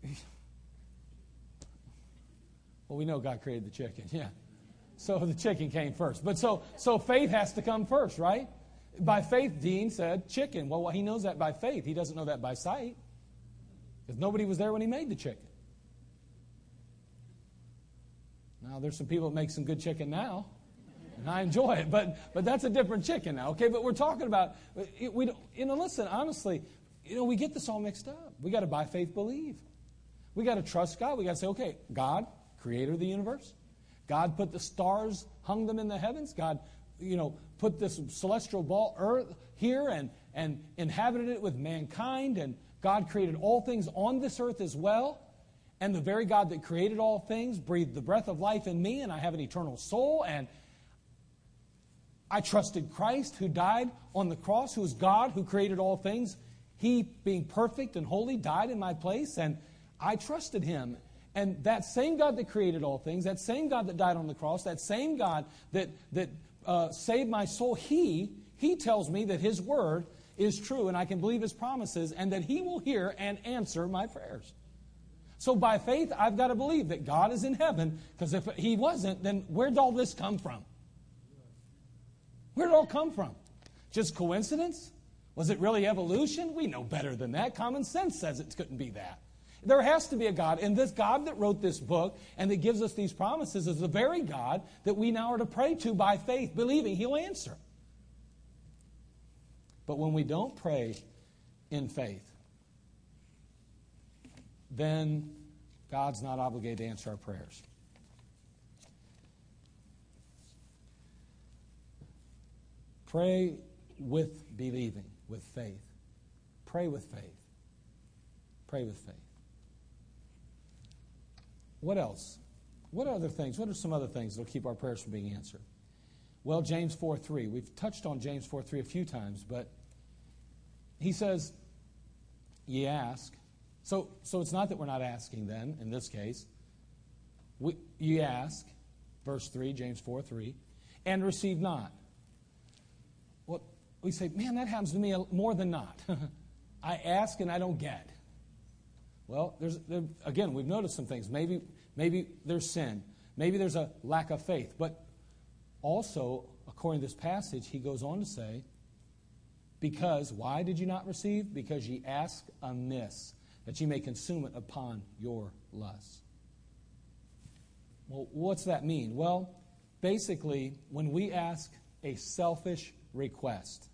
well, we know God created the chicken, yeah. So the chicken came first. But so, so faith has to come first, right? By faith, Dean said chicken. Well, he knows that by faith. He doesn't know that by sight. Because nobody was there when he made the chicken. Now, there's some people that make some good chicken now, and I enjoy it, but, but that's a different chicken now, okay? But we're talking about, we don't, you know, listen, honestly, you know, we get this all mixed up. We got to by faith believe. We got to trust God. We got to say, okay, God, creator of the universe, God put the stars, hung them in the heavens. God, you know, put this celestial ball earth here and, and inhabited it with mankind. And God created all things on this earth as well. And the very God that created all things breathed the breath of life in me, and I have an eternal soul. And I trusted Christ who died on the cross, who is God who created all things. He, being perfect and holy, died in my place, and I trusted him. And that same God that created all things, that same God that died on the cross, that same God that, that uh, saved my soul, He, He tells me that His word is true and I can believe His promises and that He will hear and answer my prayers. So by faith, I've got to believe that God is in heaven because if He wasn't, then where'd all this come from? Where'd it all come from? Just coincidence? Was it really evolution? We know better than that. Common sense says it couldn't be that. There has to be a God. And this God that wrote this book and that gives us these promises is the very God that we now are to pray to by faith, believing He'll answer. But when we don't pray in faith, then God's not obligated to answer our prayers. Pray with believing, with faith. Pray with faith. Pray with faith. What else? What other things? What are some other things that will keep our prayers from being answered? Well, James 4 3. We've touched on James 4 3 a few times, but he says, Ye ask. So, so it's not that we're not asking then, in this case. We, ye ask, verse 3, James 4 3, and receive not. Well, we say, man, that happens to me more than not. I ask and I don't get. Well, there's, there, again, we've noticed some things. Maybe, maybe there's sin. Maybe there's a lack of faith. But also, according to this passage, he goes on to say, because, why did you not receive? Because ye ask amiss, that ye may consume it upon your lust. Well, what's that mean? Well, basically, when we ask a selfish request,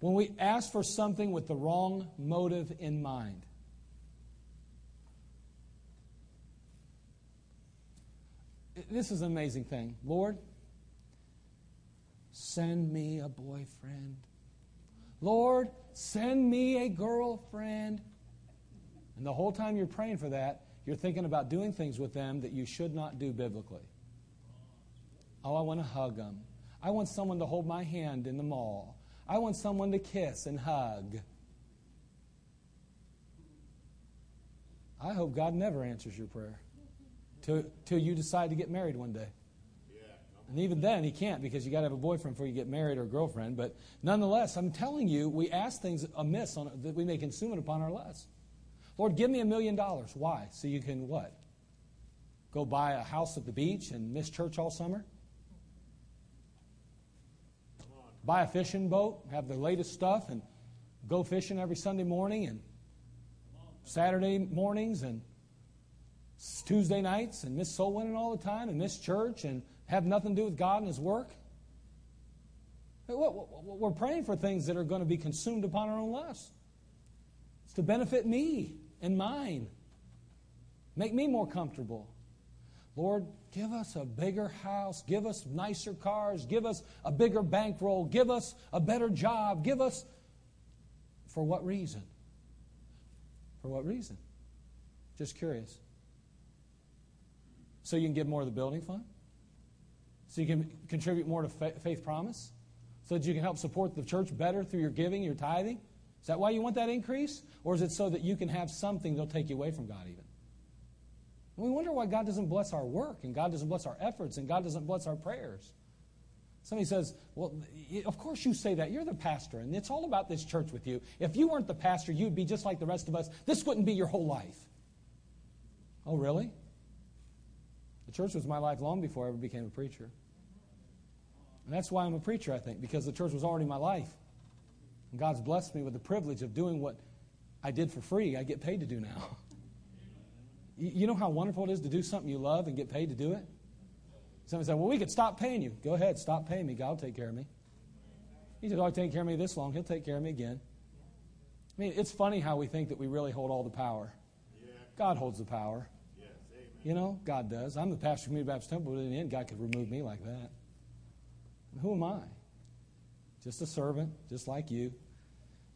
when we ask for something with the wrong motive in mind, this is an amazing thing. Lord, send me a boyfriend. Lord, send me a girlfriend. And the whole time you're praying for that, you're thinking about doing things with them that you should not do biblically. Oh, I want to hug them. I want someone to hold my hand in the mall. I want someone to kiss and hug. I hope God never answers your prayer till, till you decide to get married one day. And even then, he can't because you got to have a boyfriend before you get married or a girlfriend. But nonetheless, I'm telling you, we ask things amiss on, that we may consume it upon our lust. Lord, give me a million dollars. Why? So you can what? Go buy a house at the beach and miss church all summer? Buy a fishing boat, have the latest stuff, and go fishing every Sunday morning and Saturday mornings and Tuesday nights and miss soul winning all the time and miss church and have nothing to do with God and His work? We're praying for things that are going to be consumed upon our own lust. It's to benefit me and mine. Make me more comfortable. Lord, give us a bigger house. Give us nicer cars. Give us a bigger bankroll. Give us a better job. Give us. For what reason? For what reason? Just curious. So you can give more to the building fund? So you can contribute more to faith promise? So that you can help support the church better through your giving, your tithing? Is that why you want that increase? Or is it so that you can have something that'll take you away from God even? We wonder why God doesn't bless our work and God doesn't bless our efforts and God doesn't bless our prayers. Somebody says, Well, of course you say that. You're the pastor, and it's all about this church with you. If you weren't the pastor, you'd be just like the rest of us. This wouldn't be your whole life. Oh, really? The church was my life long before I ever became a preacher. And that's why I'm a preacher, I think, because the church was already my life. And God's blessed me with the privilege of doing what I did for free, I get paid to do now. You know how wonderful it is to do something you love and get paid to do it? Somebody said, Well, we could stop paying you. Go ahead, stop paying me. God will take care of me. He said, Oh, take care of me this long. He'll take care of me again. I mean, it's funny how we think that we really hold all the power. God holds the power. You know, God does. I'm the pastor of Community Baptist Temple, but in the end, God could remove me like that. And who am I? Just a servant, just like you.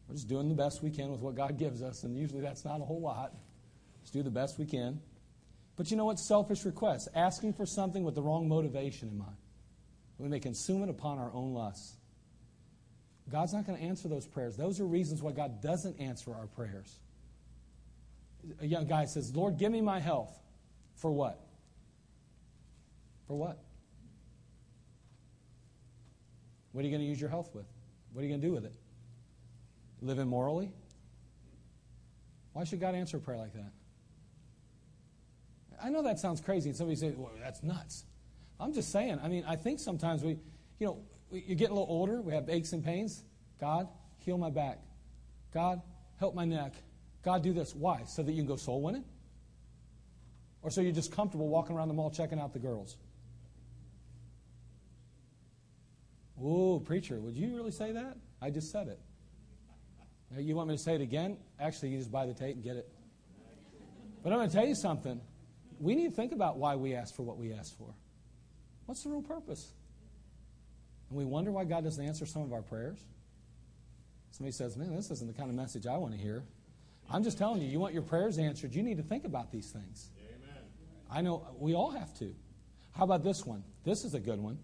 We're just doing the best we can with what God gives us, and usually that's not a whole lot. Let's do the best we can. But you know what? Selfish requests, asking for something with the wrong motivation in mind. We may consume it upon our own lusts. God's not going to answer those prayers. Those are reasons why God doesn't answer our prayers. A young guy says, Lord, give me my health. For what? For what? What are you going to use your health with? What are you going to do with it? Live immorally? Why should God answer a prayer like that? I know that sounds crazy, and somebody says, well, that's nuts. I'm just saying, I mean, I think sometimes we, you know, you get a little older, we have aches and pains. God, heal my back. God, help my neck. God, do this. Why? So that you can go soul winning? Or so you're just comfortable walking around the mall checking out the girls? Whoa, preacher, would you really say that? I just said it. You want me to say it again? Actually, you just buy the tape and get it. But I'm going to tell you something. We need to think about why we ask for what we ask for. What's the real purpose? And we wonder why God doesn't answer some of our prayers. Somebody says, Man, this isn't the kind of message I want to hear. I'm just telling you, you want your prayers answered, you need to think about these things. I know we all have to. How about this one? This is a good one.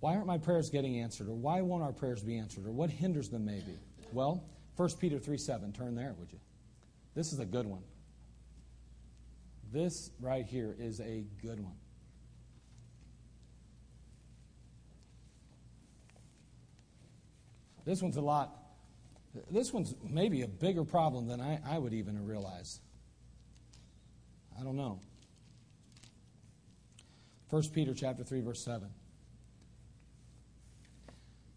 Why aren't my prayers getting answered? Or why won't our prayers be answered? Or what hinders them maybe? Well, 1 Peter 3 7. Turn there, would you? This is a good one. This right here is a good one. This one's a lot this one's maybe a bigger problem than I, I would even realize. I don't know. 1 Peter chapter 3, verse 7.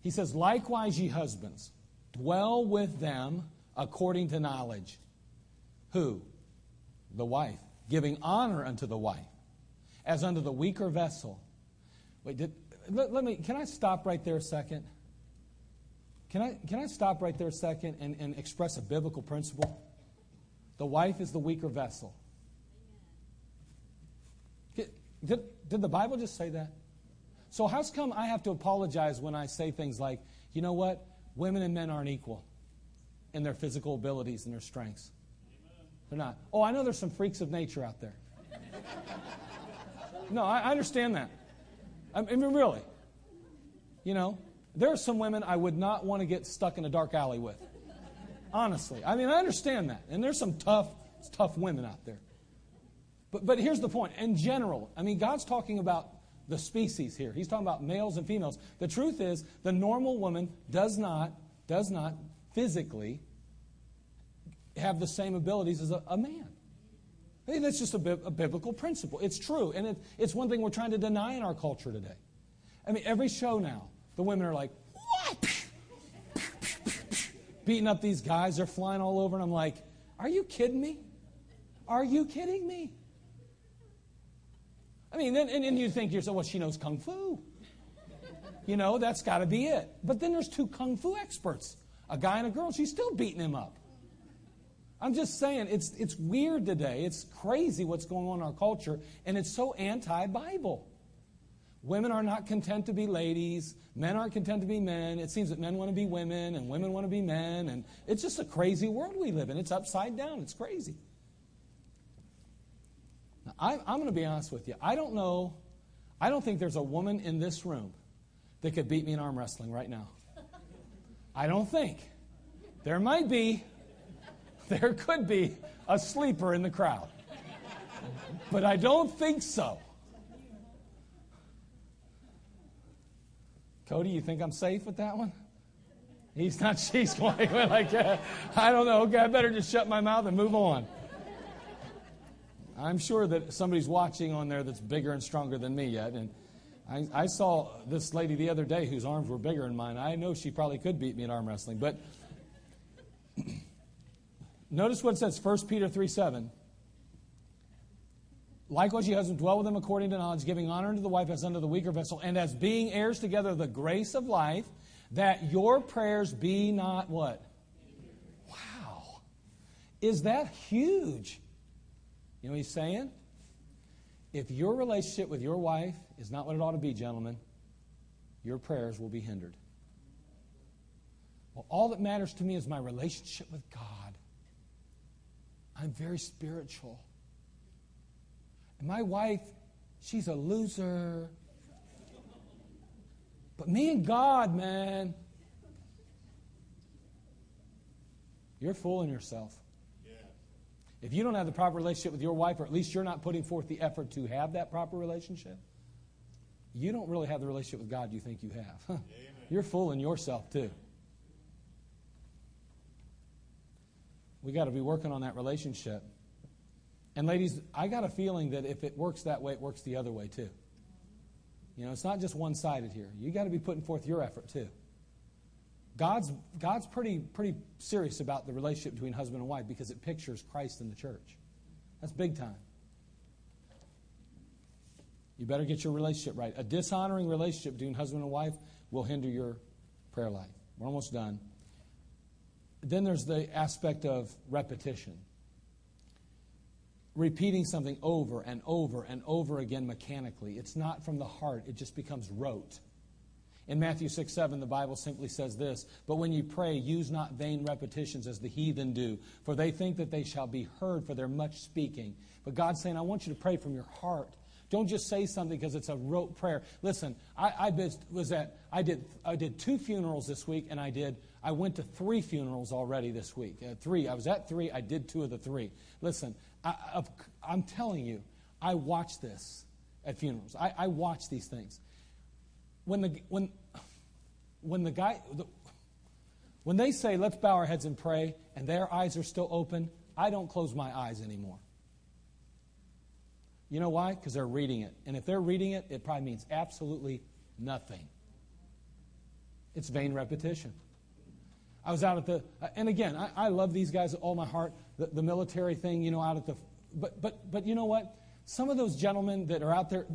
He says, Likewise, ye husbands, dwell with them according to knowledge. Who? The wife. Giving honor unto the wife. as unto the weaker vessel. Wait, did, let, let me, can I stop right there a second? Can I, can I stop right there a second and, and express a biblical principle? The wife is the weaker vessel. Did, did the Bible just say that? So, how's come I have to apologize when I say things like, you know what? Women and men aren't equal in their physical abilities and their strengths. They're not. Oh, I know there's some freaks of nature out there. no, I, I understand that. I mean, really. You know, there are some women I would not want to get stuck in a dark alley with. Honestly. I mean, I understand that. And there's some tough, tough women out there. But, but here's the point. In general, I mean, God's talking about the species here. He's talking about males and females. The truth is, the normal woman does not, does not physically have the same abilities as a, a man. I think that's just a, a, biblical principle. It's true. And it, it's one thing we're trying to deny in our culture today. I mean, every show now, the women are like, what? Beating up these guys. They're flying all over. And I'm like, are you kidding me? Are you kidding me? I mean, and, and you think to yourself, well, she knows Kung Fu. You know, that's got to be it. But then there's two Kung Fu experts a guy and a girl. She's still beating him up. I'm just saying, it's, it's weird today. It's crazy what's going on in our culture, and it's so anti Bible. Women are not content to be ladies. Men aren't content to be men. It seems that men want to be women and women want to be men. And it's just a crazy world we live in. It's upside down. It's crazy. Now, I, I'm going to be honest with you. I don't know. I don't think there's a woman in this room that could beat me in arm wrestling right now. I don't think. There might be. There could be a sleeper in the crowd. But I don't think so. Cody, you think I'm safe with that one? He's not, she's going like, uh, I don't know. Okay, I better just shut my mouth and move on. I'm sure that somebody's watching on there that's bigger and stronger than me yet. And I, I, saw this lady the other day whose arms were bigger than mine. I know she probably could beat me in arm wrestling. But notice what it says 1 Peter 3 7. Likewise, you husbands, dwell with them according to knowledge, giving honor unto the wife as unto the weaker vessel, and as being heirs together of the grace of life, that your prayers be not what? Wow. Is that huge? You know what he's saying? If your relationship with your wife is not what it ought to be, gentlemen, your prayers will be hindered. Well, all that matters to me is my relationship with God. I'm very spiritual. And my wife, she's a loser. But me and God, man, you're fooling yourself. If you don't have the proper relationship with your wife, or at least you're not putting forth the effort to have that proper relationship, you don't really have the relationship with God you think you have. you're fooling yourself too. We got to be working on that relationship. And ladies, I got a feeling that if it works that way, it works the other way too. You know, it's not just one sided here. You got to be putting forth your effort too. God's, God's pretty, pretty serious about the relationship between husband and wife because it pictures Christ in the church. That's big time. You better get your relationship right. A dishonoring relationship between husband and wife will hinder your prayer life. We're almost done. Then there's the aspect of repetition. Repeating something over and over and over again mechanically. It's not from the heart, it just becomes rote. In Matthew 6 7, the Bible simply says this But when you pray, use not vain repetitions as the heathen do, for they think that they shall be heard for their much speaking. But God's saying, I want you to pray from your heart. Don't just say something because it's a rote prayer. Listen, I, I was at I did I did two funerals this week, and I did I went to three funerals already this week. Uh, three. I was at three. I did two of the three. Listen, I, am telling you, I watch this at funerals. I, I watch these things when the when when the guy the, when they say let's bow our heads and pray and their eyes are still open i don't close my eyes anymore. You know why? Because they're reading it. And if they're reading it it probably means absolutely nothing. It's vain repetition. I was out at the and again i, I love these guys with all my heart the, the military thing you know out at the but but but you know what? Some of those gentlemen that are out there,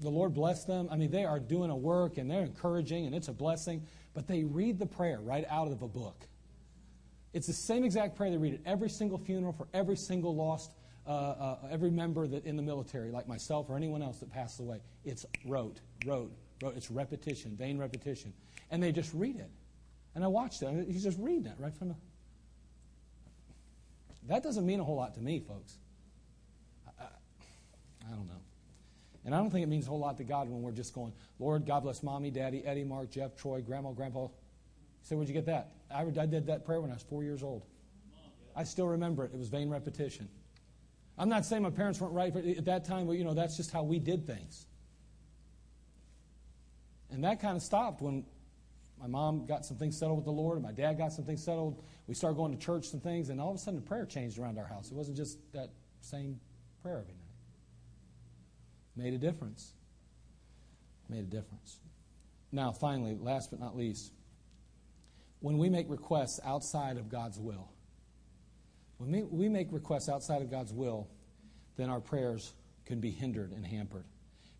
the Lord bless them. I mean, they are doing a work and they're encouraging and it's a blessing, but they read the prayer right out of a book. It's the same exact prayer they read at every single funeral for every single lost, uh, uh, every member that in the military, like myself or anyone else that passed away. It's rote, rote, rote. It's repetition, vain repetition. And they just read it. And I watched it. He's just reading it right from the. That doesn't mean a whole lot to me, folks. I, I, I don't know. And I don't think it means a whole lot to God when we're just going, Lord, God bless mommy, daddy, Eddie, Mark, Jeff, Troy, grandma, grandpa. Say, where'd you get that? I, I did that prayer when I was four years old. I still remember it. It was vain repetition. I'm not saying my parents weren't right at that time, but you know, that's just how we did things. And that kind of stopped when my mom got some things settled with the Lord, and my dad got some things settled. We started going to church, some things, and all of a sudden the prayer changed around our house. It wasn't just that same prayer night. Made a difference. Made a difference. Now, finally, last but not least, when we make requests outside of God's will, when we make requests outside of God's will, then our prayers can be hindered and hampered.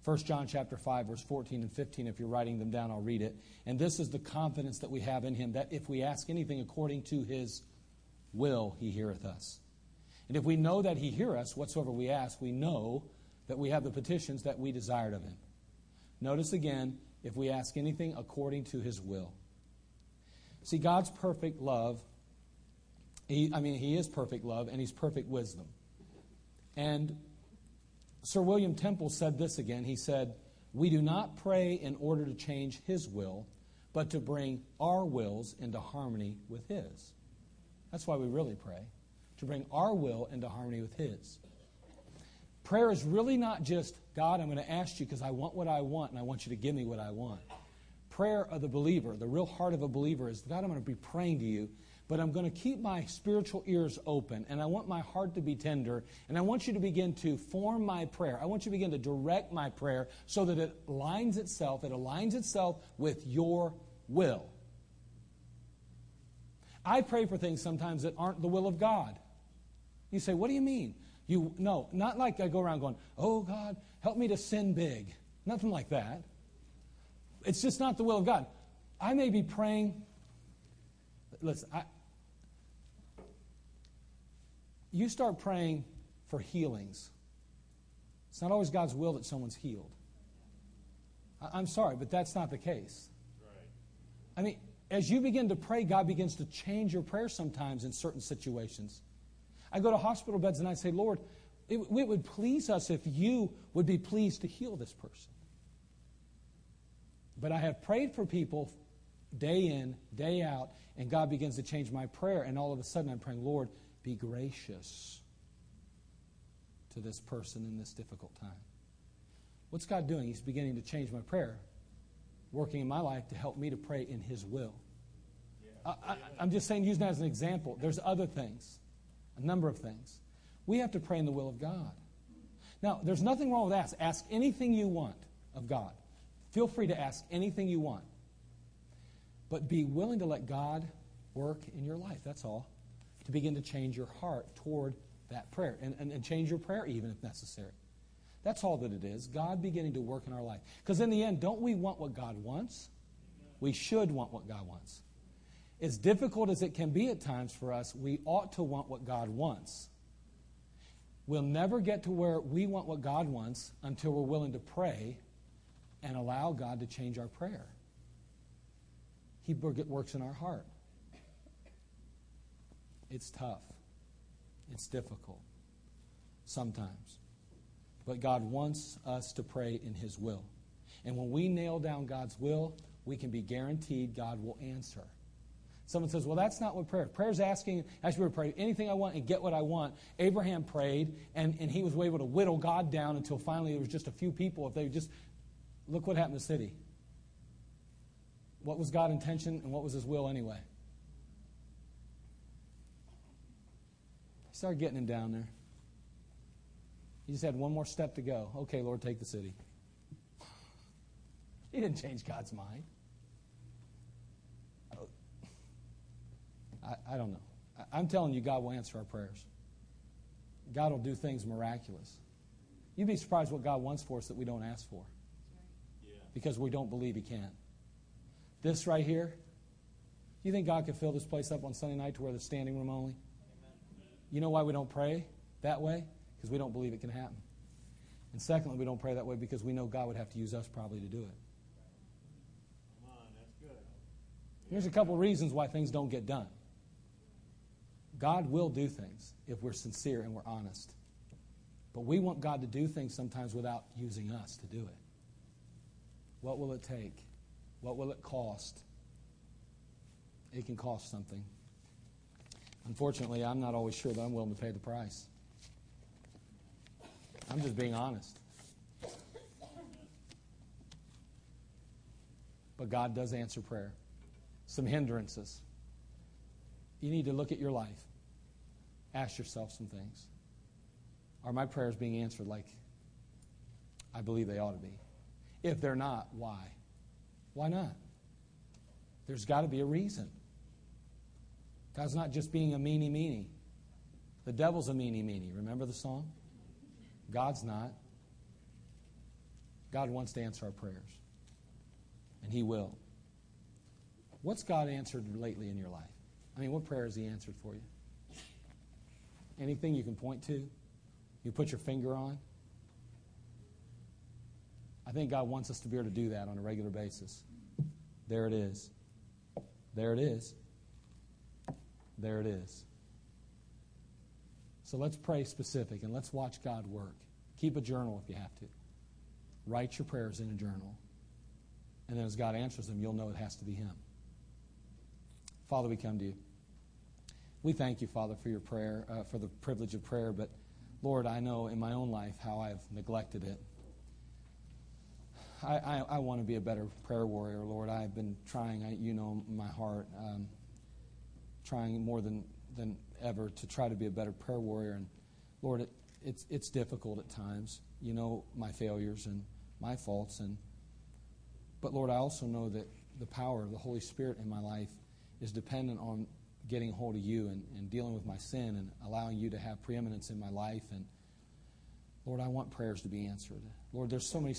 1 John chapter 5 verse 14 and 15 if you're writing them down I'll read it. And this is the confidence that we have in him that if we ask anything according to his will he heareth us. And if we know that he hear us whatsoever we ask we know that we have the petitions that we desired of him. Notice again if we ask anything according to his will. See God's perfect love he, I mean, he is perfect love and he's perfect wisdom. And Sir William Temple said this again. He said, We do not pray in order to change his will, but to bring our wills into harmony with his. That's why we really pray, to bring our will into harmony with his. Prayer is really not just, God, I'm going to ask you because I want what I want and I want you to give me what I want. Prayer of the believer, the real heart of a believer is, God, I'm going to be praying to you but I'm going to keep my spiritual ears open and I want my heart to be tender and I want you to begin to form my prayer. I want you to begin to direct my prayer so that it aligns itself, it aligns itself with your will. I pray for things sometimes that aren't the will of God. You say, "What do you mean?" You no, not like I go around going, "Oh God, help me to sin big." Nothing like that. It's just not the will of God. I may be praying listen, I, you start praying for healings. It's not always God's will that someone's healed. I'm sorry, but that's not the case. I mean, as you begin to pray, God begins to change your prayer sometimes in certain situations. I go to hospital beds and I say, Lord, it, it would please us if you would be pleased to heal this person. But I have prayed for people day in, day out, and God begins to change my prayer, and all of a sudden I'm praying, Lord, be gracious to this person in this difficult time. What's God doing? He's beginning to change my prayer, working in my life to help me to pray in His will. I, am just saying, using that as an example. There's other things, a number of things. We have to pray in the will of God. Now, there's nothing wrong with that. Ask anything you want of God. Feel free to ask anything you want. But be willing to let God work in your life. That's all to begin to change your heart toward that prayer and, and, and change your prayer even if necessary. That's all that it is. God beginning to work in our life. Because in the end, don't we want what God wants? We should want what God wants. As difficult as it can be at times for us, we ought to want what God wants. We'll never get to where we want what God wants until we're willing to pray and allow God to change our prayer. He works in our heart. It's tough. It's difficult sometimes. But God wants us to pray in His will. And when we nail down God's will, we can be guaranteed God will answer. Someone says, well, that's not what prayer. is. Prayer is asking, ask me to praying anything I want and get what I want. Abraham prayed, and, and he was able to whittle God down until finally there was just a few people. If they just, look what happened to the city. What was God's intention and what was his will anyway? Start getting him down there. He just had one more step to go. Okay, Lord, take the city. He didn't change God's mind. I, I don't know. I, I'm telling you, God will answer our prayers. God will do things miraculous. You'd be surprised what God wants for us that we don't ask for because we don't believe He can. This right here, you think God could fill this place up on Sunday night to where there's standing room only? You know why we don't pray that way? Because we don't believe it can happen. And secondly, we don't pray that way because we know God would have to use us probably to do it. Here's a couple reasons why things don't get done. God will do things if we're sincere and we're honest. But we want God to do things sometimes without using us to do it. What will it take? What will it cost? It can cost something. Unfortunately, I'm not always sure that I'm willing to pay the price. I'm just being honest. But God does answer prayer. Some hindrances. You need to look at your life. Ask yourself some things. Are my prayers being answered like I believe they ought to be? If they're not, why? Why not? There's got to be a reason. God's not just being a meanie meanie. The devil's a meanie meanie. Remember the song? God's not. God wants to answer our prayers, and He will. What's God answered lately in your life? I mean, what prayer has He answered for you? Anything you can point to? You put your finger on? I think God wants us to be able to do that on a regular basis. There it is. There it is. There it is. So let's pray specific and let's watch God work. Keep a journal if you have to. Write your prayers in a journal. And then as God answers them, you'll know it has to be Him. Father, we come to you. We thank you, Father, for your prayer, uh, for the privilege of prayer. But Lord, I know in my own life how I've neglected it. I, I, I want to be a better prayer warrior, Lord. I've been trying, I, you know my heart, um, trying more than, than ever to try to be a better prayer warrior. And Lord, it, it's, it's difficult at times. You know my failures and my faults. And, but Lord, I also know that the power of the Holy Spirit in my life is dependent on getting hold of you and, and dealing with my sin and allowing you to have preeminence in my life. And Lord, I want prayers to be answered. Lord, there's so many